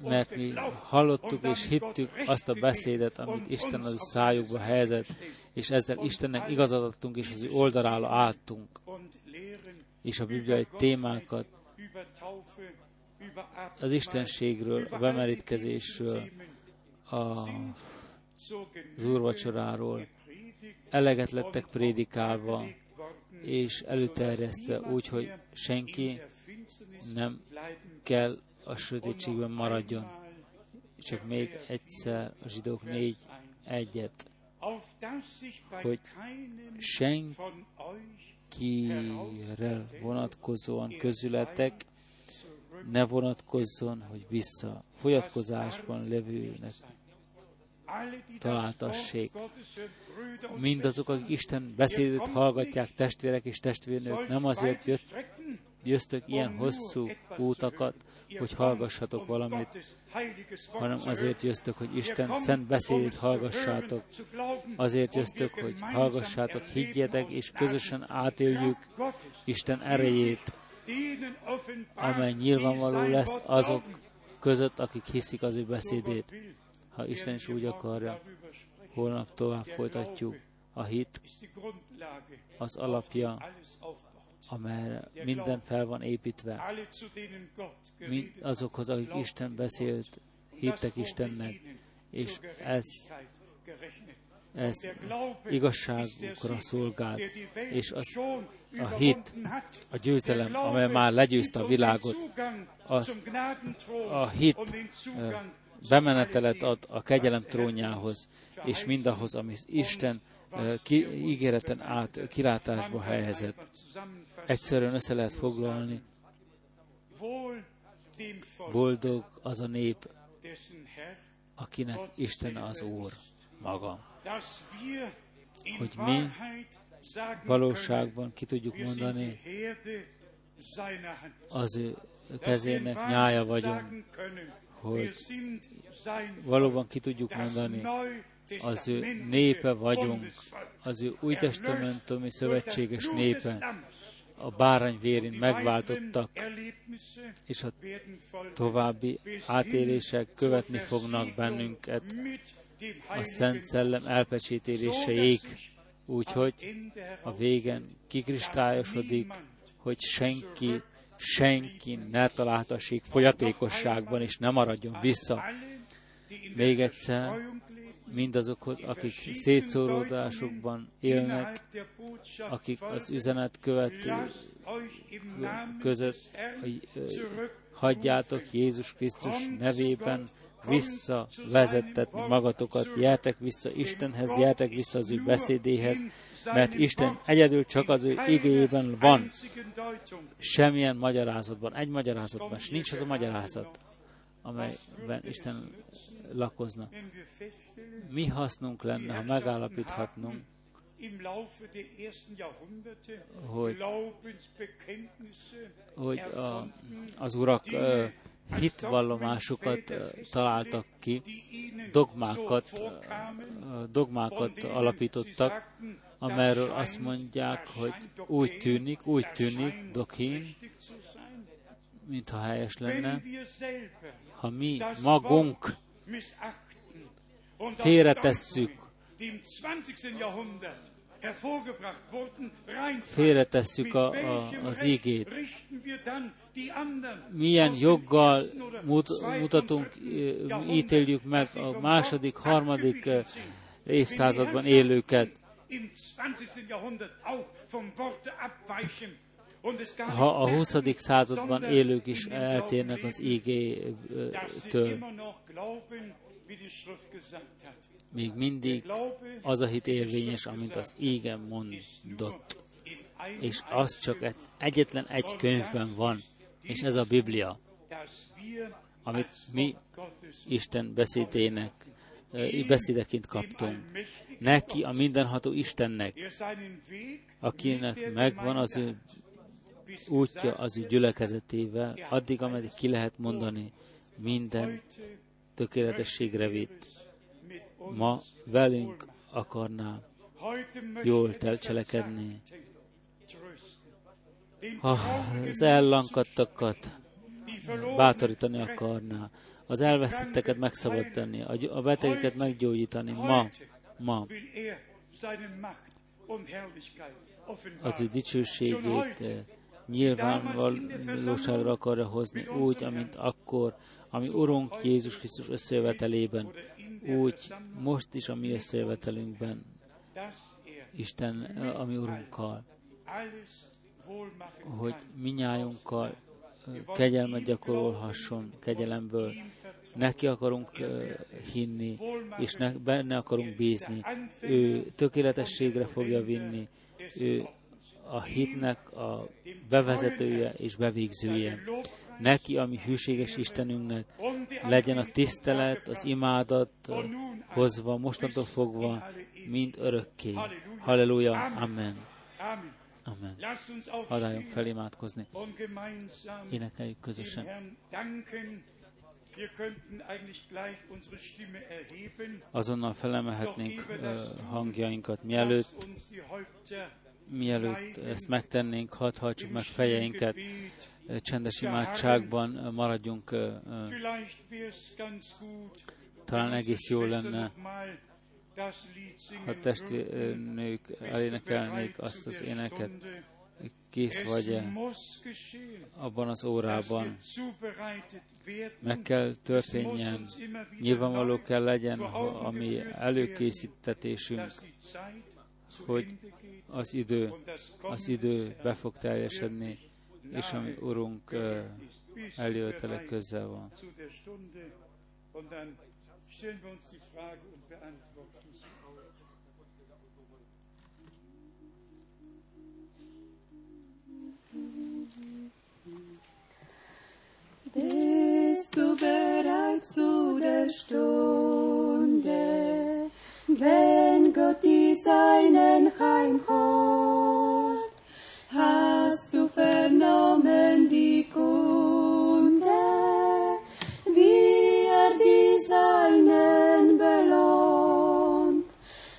mert mi hallottuk és hittük azt a beszédet, amit Isten az szájukba helyezett, és ezzel Istennek igazat adtunk, és az ő oldalára álltunk, és a bibliai témákat az Istenségről, a bemerítkezésről, a, az úrvacsoráról eleget lettek prédikálva, és előterjesztve úgy, hogy senki nem kell a sötétségben maradjon. Csak még egyszer a zsidók négy egyet. hogy senkire vonatkozóan közületek ne vonatkozzon, hogy vissza folyatkozásban levőnek találtassék. Mindazok, akik Isten beszédét hallgatják, testvérek és testvérnők, nem azért jött, győztök ilyen hosszú útakat, hogy hallgassatok valamit, hanem azért jöztök, hogy Isten szent beszédét hallgassátok. Azért jöztök, hogy hallgassátok, higgyetek, és közösen átéljük Isten erejét, amely nyilvánvaló lesz azok között, akik hiszik az ő beszédét. Ha Isten is úgy akarja, holnap tovább folytatjuk. A hit az alapja, amelyre minden fel van építve. Mind azokhoz, akik Isten beszélt, hittek Istennek, és ez, ez igazságukra szolgált, és az, a hit, a győzelem, amely már legyőzte a világot, az, a hit bemenetelet ad a kegyelem trónjához, és mindahhoz, ami Isten ki, ígéreten át kilátásba helyezett. Egyszerűen össze lehet foglalni. Boldog az a nép, akinek Isten az Úr maga. Hogy mi valóságban ki tudjuk mondani, az ő kezének nyája vagyunk, hogy valóban ki tudjuk mondani, az ő népe vagyunk, az ő új testamentumi szövetséges népe, a bárány vérén megváltottak, és a további átélések követni fognak bennünket a Szent Szellem elpecsétéléseig, úgyhogy a végen kikristályosodik, hogy senki senki ne találtassék folyatékosságban, és ne maradjon vissza. Még egyszer, mindazokhoz, akik szétszóródásokban élnek, akik az üzenet követő között hagyjátok Jézus Krisztus nevében visszavezettetni magatokat, jártek vissza Istenhez, jártek vissza az ő beszédéhez, mert Isten egyedül csak az ő igéjében van, semmilyen magyarázatban, egy magyarázatban, és nincs az a magyarázat, amelyben Isten lakozna. Mi hasznunk lenne, ha megállapíthatnunk, hogy, hogy a, az urak uh, hitvallomásokat uh, találtak ki, dogmákat, dogmákat alapítottak, amelyről azt mondják, hogy úgy tűnik, úgy tűnik, dokin, mintha helyes lenne, ha mi magunk félretesszük, félretesszük a, a, az ígét. Milyen joggal mut, mutatunk, ítéljük meg a második, harmadik évszázadban élőket ha a 20. században élők is eltérnek az ígétől, még mindig az a hit érvényes, amint az ígen mondott. És az csak egy, egyetlen egy könyvben van, és ez a Biblia, amit mi Isten beszédének beszédeként kaptunk. Neki, a mindenható Istennek, akinek megvan az ő útja az ő gyülekezetével, addig, ameddig ki lehet mondani, minden tökéletességre vitt. Ma velünk akarná jól telcselekedni. Az ellankadtakat bátorítani akarná, az elvesztetteket megszabadítani, a betegeket meggyógyítani ma, ma az ő dicsőségét eh, nyilvánvalóságra akarja hozni, úgy, amint akkor, ami Urunk Jézus Krisztus összejövetelében, úgy most is a mi összejövetelünkben, Isten, eh, ami Urunkkal, hogy minnyájunkkal kegyelmet gyakorolhasson, kegyelemből neki akarunk hinni, és ne, benne akarunk bízni. Ő tökéletességre fogja vinni, ő a hitnek a bevezetője és bevégzője. Neki, ami hűséges Istenünknek, legyen a tisztelet, az imádat hozva, mostantól fogva, mind örökké. Halleluja, Amen. Amen. Hadd álljunk fel imádkozni. Énekeljük közösen. Azonnal felemelhetnénk hangjainkat, mielőtt, mielőtt ezt megtennénk, hadd hajtsuk meg fejeinket, csendes imádságban maradjunk. Talán egész jó lenne, ha testvérnők elénekelnék azt az éneket, kész vagy-e abban az órában. Meg kell történjen, nyilvánvaló kell legyen a mi előkészítetésünk, hogy az idő, az idő be fog teljesedni, és ami Urunk eljövetele közel van. Bist du bereit zu der Stunde, wenn Gott die Seinen heimholt? Hast du vernommen die Kunde, wie er die Seinen belohnt,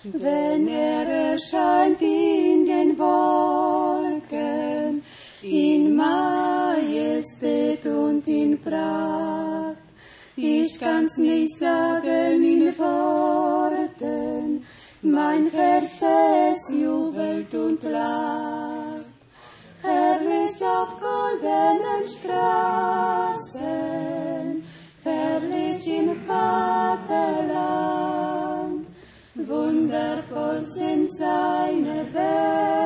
wenn er erscheint in den Wolken, in Majestät und in Pracht. Kann's nicht sagen in Worten, mein Herz es jubelt und lacht. Herrlich auf goldenen Straßen, herrlich im Vaterland, wundervoll sind seine Werke,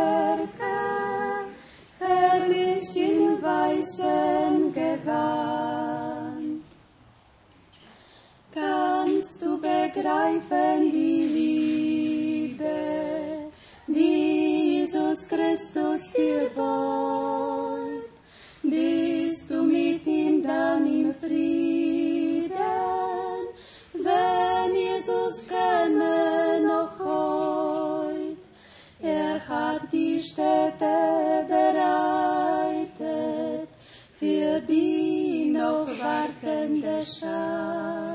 Begreifen die Liebe, die Jesus Christus dir beut? Bist du mit ihm dann im Frieden, wenn Jesus käme noch heut? Er hat die Städte bereitet für die noch wartende Schar,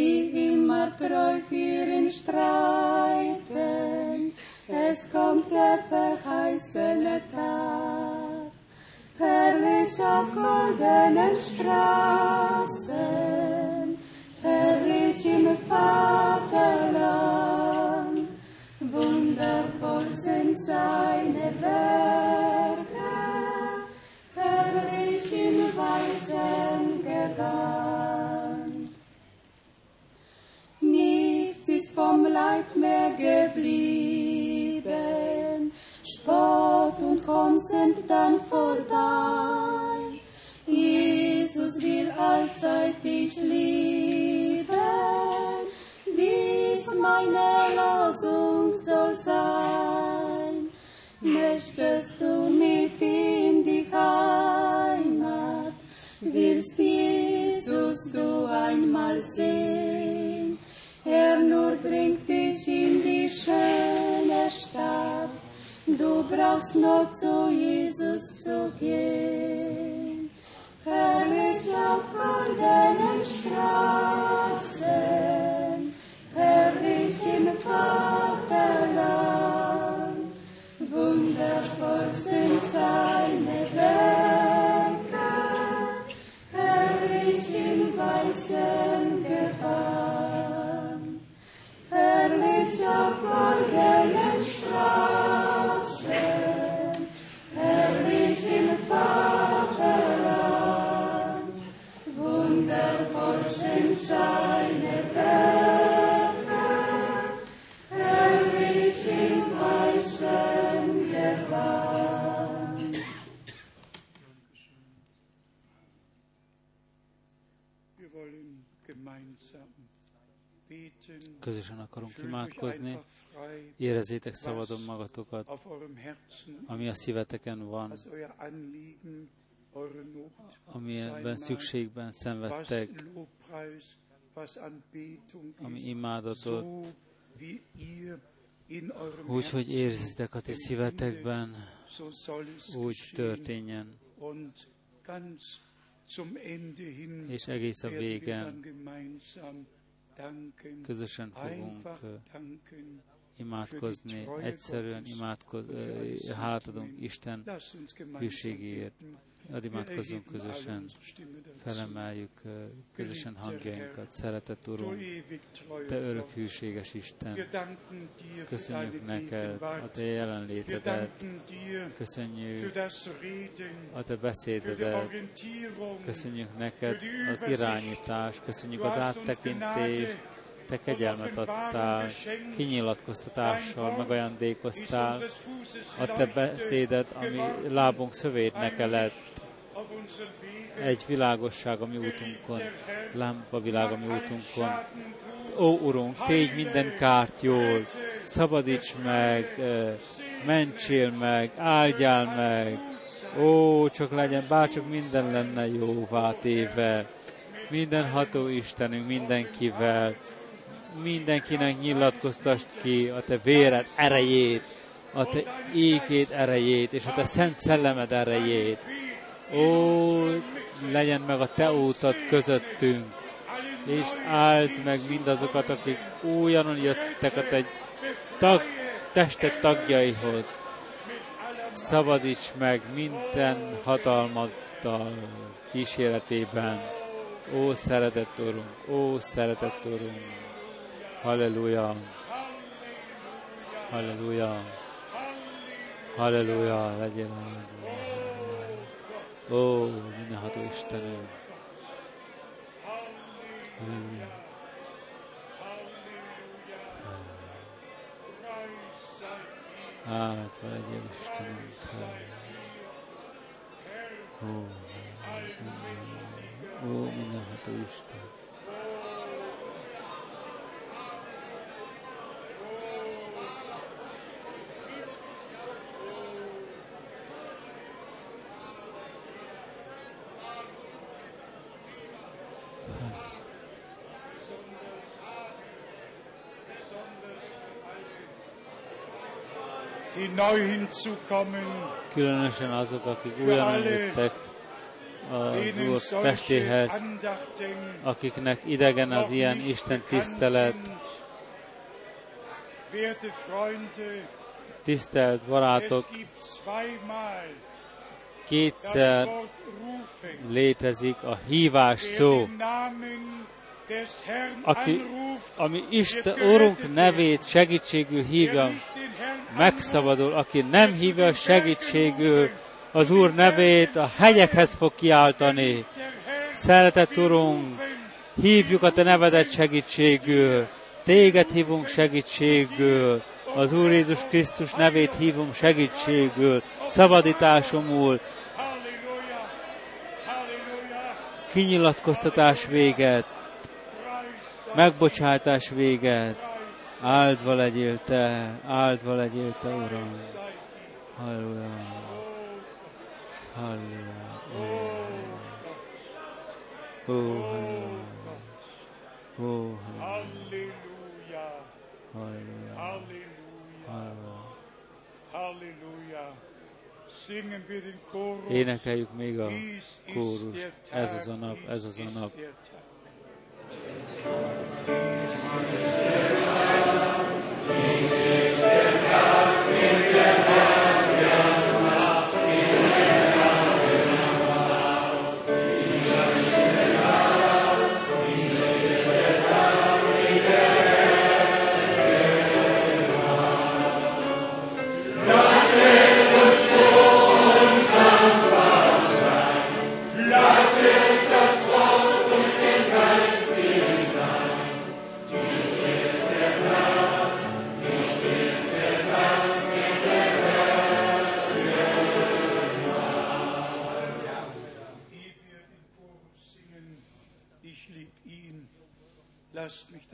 die immer treu für ihn streiten. Es kommt der verheißene Tag, herrlich auf goldenen Straßen, herrlich im Akarunk imádkozni. Érezzétek szabadon magatokat, ami a szíveteken van, amiben szükségben szenvedtek, ami imádatot, úgy, hogy érzitek a ti szívetekben, úgy történjen. És egész a végen közösen fogunk imádkozni, egyszerűen imádkozni, hálát adunk Isten hűségéért. Hadd imádkozzunk közösen, felemeljük közösen hangjainkat. Szeretett Urunk, Te örök hűséges Isten, köszönjük neked a Te jelenlétedet, köszönjük a Te beszédedet, köszönjük neked az irányítást, köszönjük az áttekintést, te kegyelmet adtál, kinyilatkoztatással megajándékoztál a te beszédet, ami lábunk szövétneke lett, egy világosság a mi útunkon, lámpa világ a mi útunkon. Ó, Urunk, tégy minden kárt jól, szabadíts meg, mentsél meg, áldjál meg. Ó, csak legyen, bárcsak minden lenne jóvá téve. Minden ható Istenünk mindenkivel, mindenkinek nyilatkoztast ki a te véred erejét, a te ékét erejét, és a te szent szellemed erejét. Ó, legyen meg a te útad közöttünk, és áld meg mindazokat, akik újonnan jöttek a te tag, testet tagjaihoz. Szabadíts meg minden hatalmaddal kíséretében. Ó, szeretett Urunk, ó, szeretett Urunk. Halleluja. Halleluja. Halleluja, legyen áldva. Ó, mindenható Istenünk. Halleluja. Áldva legyen Istenünk. Ó, ó, mindenható Isten. die neu hinzukommen, Különösen azok, akik újonnan jöttek az Úr testéhez, akiknek idegen az ilyen Isten tisztelet. Tisztelt barátok, kétszer létezik a hívás szó, aki, ami Isten, Urunk nevét segítségül hívja, megszabadul, aki nem hívja segítségül az Úr nevét, a hegyekhez fog kiáltani. Szeretett Urunk, hívjuk a Te nevedet segítségül, Téged hívunk segítségül, az Úr Jézus Krisztus nevét hívom segítségül, szabadításomul, kinyilatkoztatás véget, megbocsátás véget, áldva legyél Te, áldva legyél Te, Uram. Halleluja. Halleluja. Ó, halleluja. Ó, halleluja. Halleluja, Halleluja. Énekeljük még a kórust. Ez az a nap, ez az a nap. der Tag.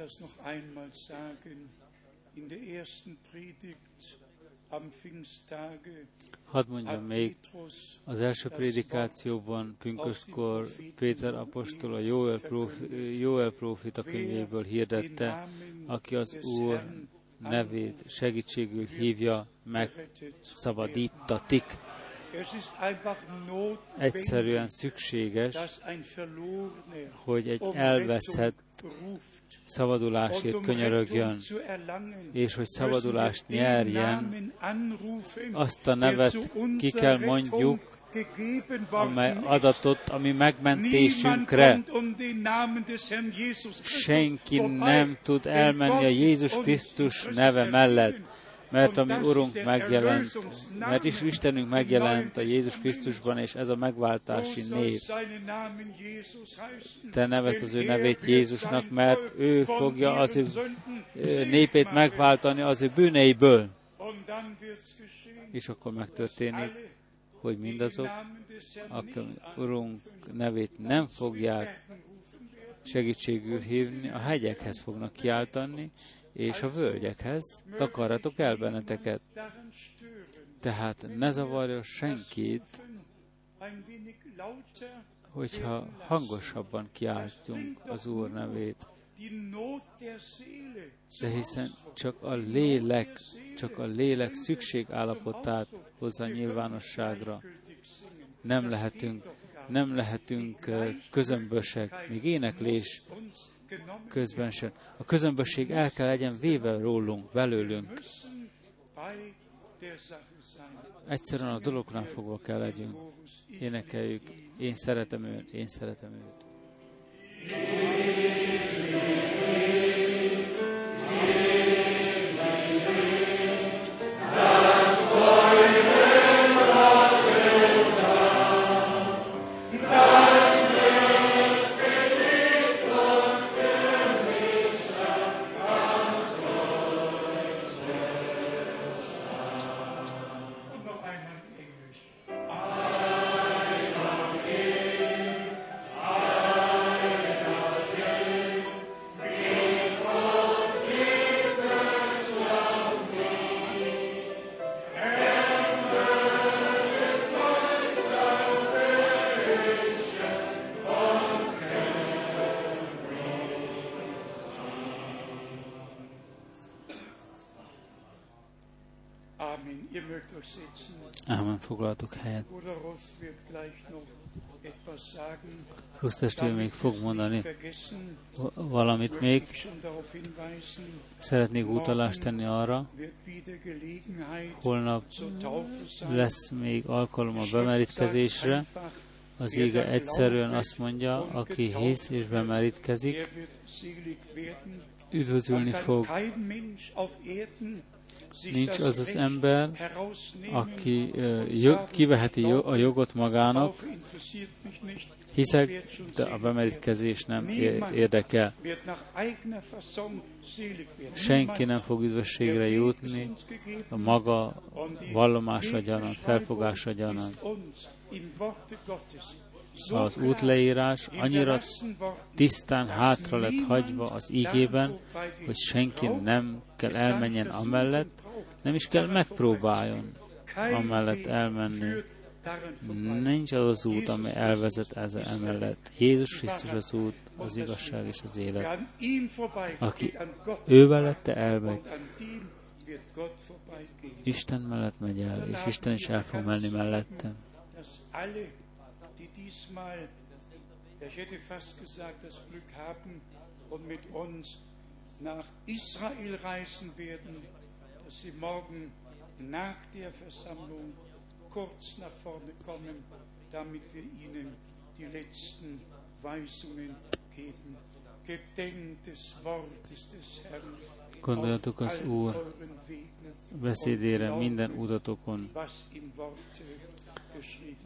Das noch einmal sagen. In der ersten Predigt am Pfingsttage Hadd mondjam még, az első prédikációban pünköstkor Péter apostol a Jóel, prófi, Jóel prófita könyvéből hirdette, aki az Úr nevét segítségül hívja, megszabadítatik. Es ist einfach Egyszerűen szükséges, hogy egy um elveszett szabadulásért könyörögjön, és hogy szabadulást nyerjen, azt a nevet ki kell mondjuk, amely adatot a mi Niemand megmentésünkre. Senki nem tud elmenni a Jézus Krisztus neve mellett. Mert a mi Urunk megjelent, mert is Istenünk megjelent a Jézus. Krisztusban, és ez a megváltási név. Te nevezd az ő nevét Jézusnak, mert ő fogja az ő népét megváltani az ő bűneiből. És akkor megtörténik, hogy mindazok, akik Urunk nevét nem fogják segítségül hívni, a hegyekhez fognak kiáltani, és a völgyekhez takarratok el benneteket. Tehát ne zavarja senkit, hogyha hangosabban kiáltjunk az Úr nevét. De hiszen csak a lélek, csak a lélek szükségállapotát hozza nyilvánosságra. Nem lehetünk, nem lehetünk közömbösek, még éneklés közben sem. A közömbösség el kell legyen véve rólunk, belőlünk. Egyszerűen a dolognál fogva kell legyünk. Énekeljük, én szeretem őt, én szeretem őt. Und Testvér még fog mondani valamit még. Szeretnék utalást tenni arra, holnap lesz még alkalom a bemerítkezésre. Az ége egyszerűen azt mondja, aki hisz és bemerítkezik, Er üdvözülni fog. Nincs az az ember, aki und ö, sagen, jo- kiveheti a jogot magának, hiszek, de a bemerítkezés nem érdekel. Senki nem fog üdvösségre jutni a maga vallomása gyanánt, felfogása gyanánt. Az útleírás annyira tisztán hátra lett hagyva az ígében, hogy senki nem kell elmenjen amellett, nem is kell megpróbáljon amellett elmenni. Nincs az az út, ami elvezet ez emellett. Jézus Krisztus az út, az igazság és az élet. Aki ő mellette elmegy, Isten mellett megy el, és Isten is el fog menni mellette. und mit uns nach Israel reisen werden, Gondoljatok az Úr beszédére minden utatokon,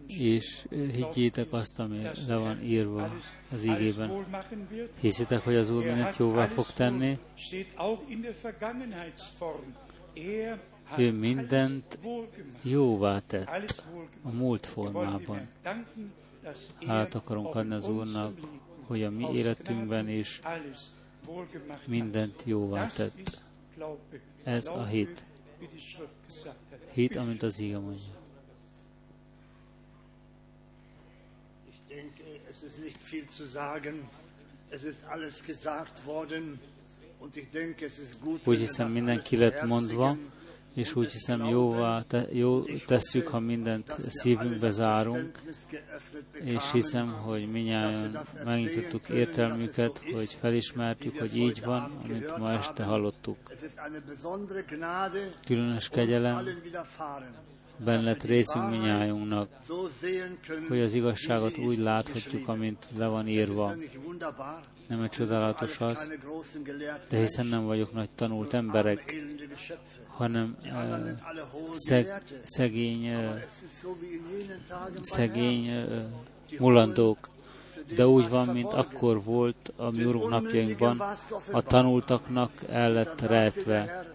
és higgyétek azt, ami le van írva az ígében. Hiszitek, hogy az Úr Er mindent jóvá fog tenni, ő mindent jóvá tett a múlt formában. Hálát akarunk adni az Úrnak, hogy a mi életünkben is mindent jóvá tett. Ez a hit. Hit, amint az ige mondja. Es ist alles gesagt worden. Úgy hiszem, minden ki lett mondva, és úgy hiszem, jóvá, te, jó tesszük, ha mindent szívünkbe zárunk, és hiszem, hogy minnyáján megnyitottuk értelmüket, hogy felismertük, hogy így van, amint ma este hallottuk. Különös kegyelem benne lett részünk minnyájunknak, hogy az igazságot úgy láthatjuk, amint le van írva. Nem egy csodálatos az, de hiszen nem vagyok nagy tanult emberek, hanem hohe szeg, szegény, beim szegény Die mulandók, de úgy van, mint akkor volt a mi úrunk napjainkban, a tanultaknak el lett rejtve,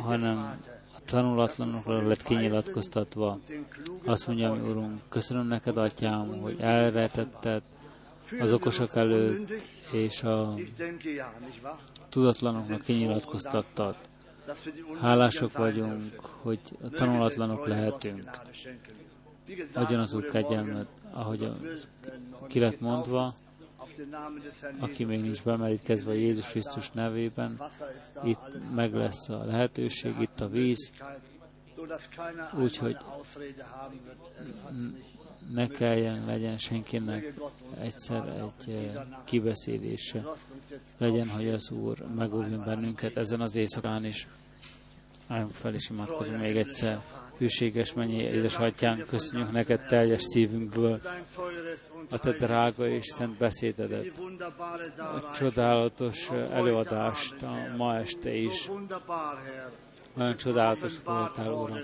hanem a tanulatlanokra lett kinyilatkoztatva. Azt mondja, mi. Urunk, köszönöm neked, Atyám, hogy elrejtetted az okosak előtt, és a tudatlanoknak Unmündigen Hálások vagyunk, hogy a tanulatlanok lehetünk. Adjon az Úr kegyelmet, ahogy a, ki lett mondva, aki még nincs bemerítkezve Jézus Krisztus nevében, itt meg lesz a lehetőség, itt a víz, Úgyhogy ne kelljen, legyen senkinek egyszer egy kibeszélése. Legyen, hogy az Úr megóvjon bennünket ezen az éjszakán is. Álljunk fel és imádkozunk még egyszer. Hűséges mennyi édesatyánk, köszönjük neked teljes szívünkből a te drága és szent beszédedet, a csodálatos előadást a ma este is. Olyan csodálatos voltál, Uram.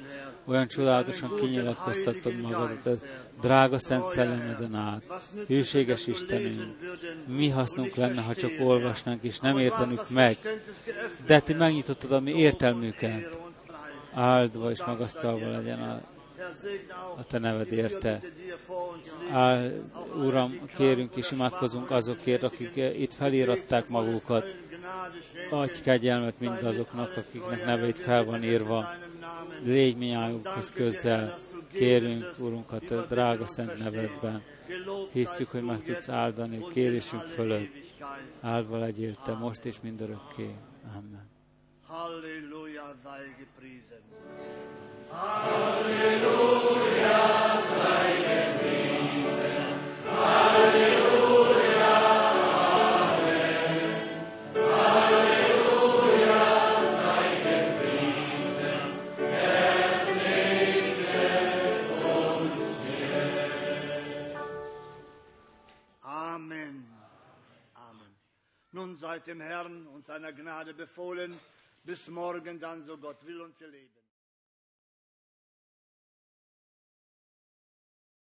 Olyan csodálatosan kinyilatkoztattad magadat, drága szent szellemeden át. Hűséges Istenünk, mi hasznunk lenne, ha csak olvasnánk és nem értenünk meg, de Te megnyitottad a mi értelmüket. Áldva és magasztalva legyen a, a Te neved érte. Áld, Uram, kérünk és imádkozunk azokért, akik itt feliratták magukat. Adj kegyelmet mindazoknak, akiknek nevét fel van írva. Légy minnyájunkhoz közel. Kérünk, Urunk, a Te drága szent nevedben. Hiszük, hogy meg tudsz áldani kérésünk fölött. Áldva legyél Te most és mindörökké. Amen. Halleluja sei gepriesen. Amen. Seid dem Herrn und seiner Gnade befohlen. Bis morgen dann, so Gott will und wir leben.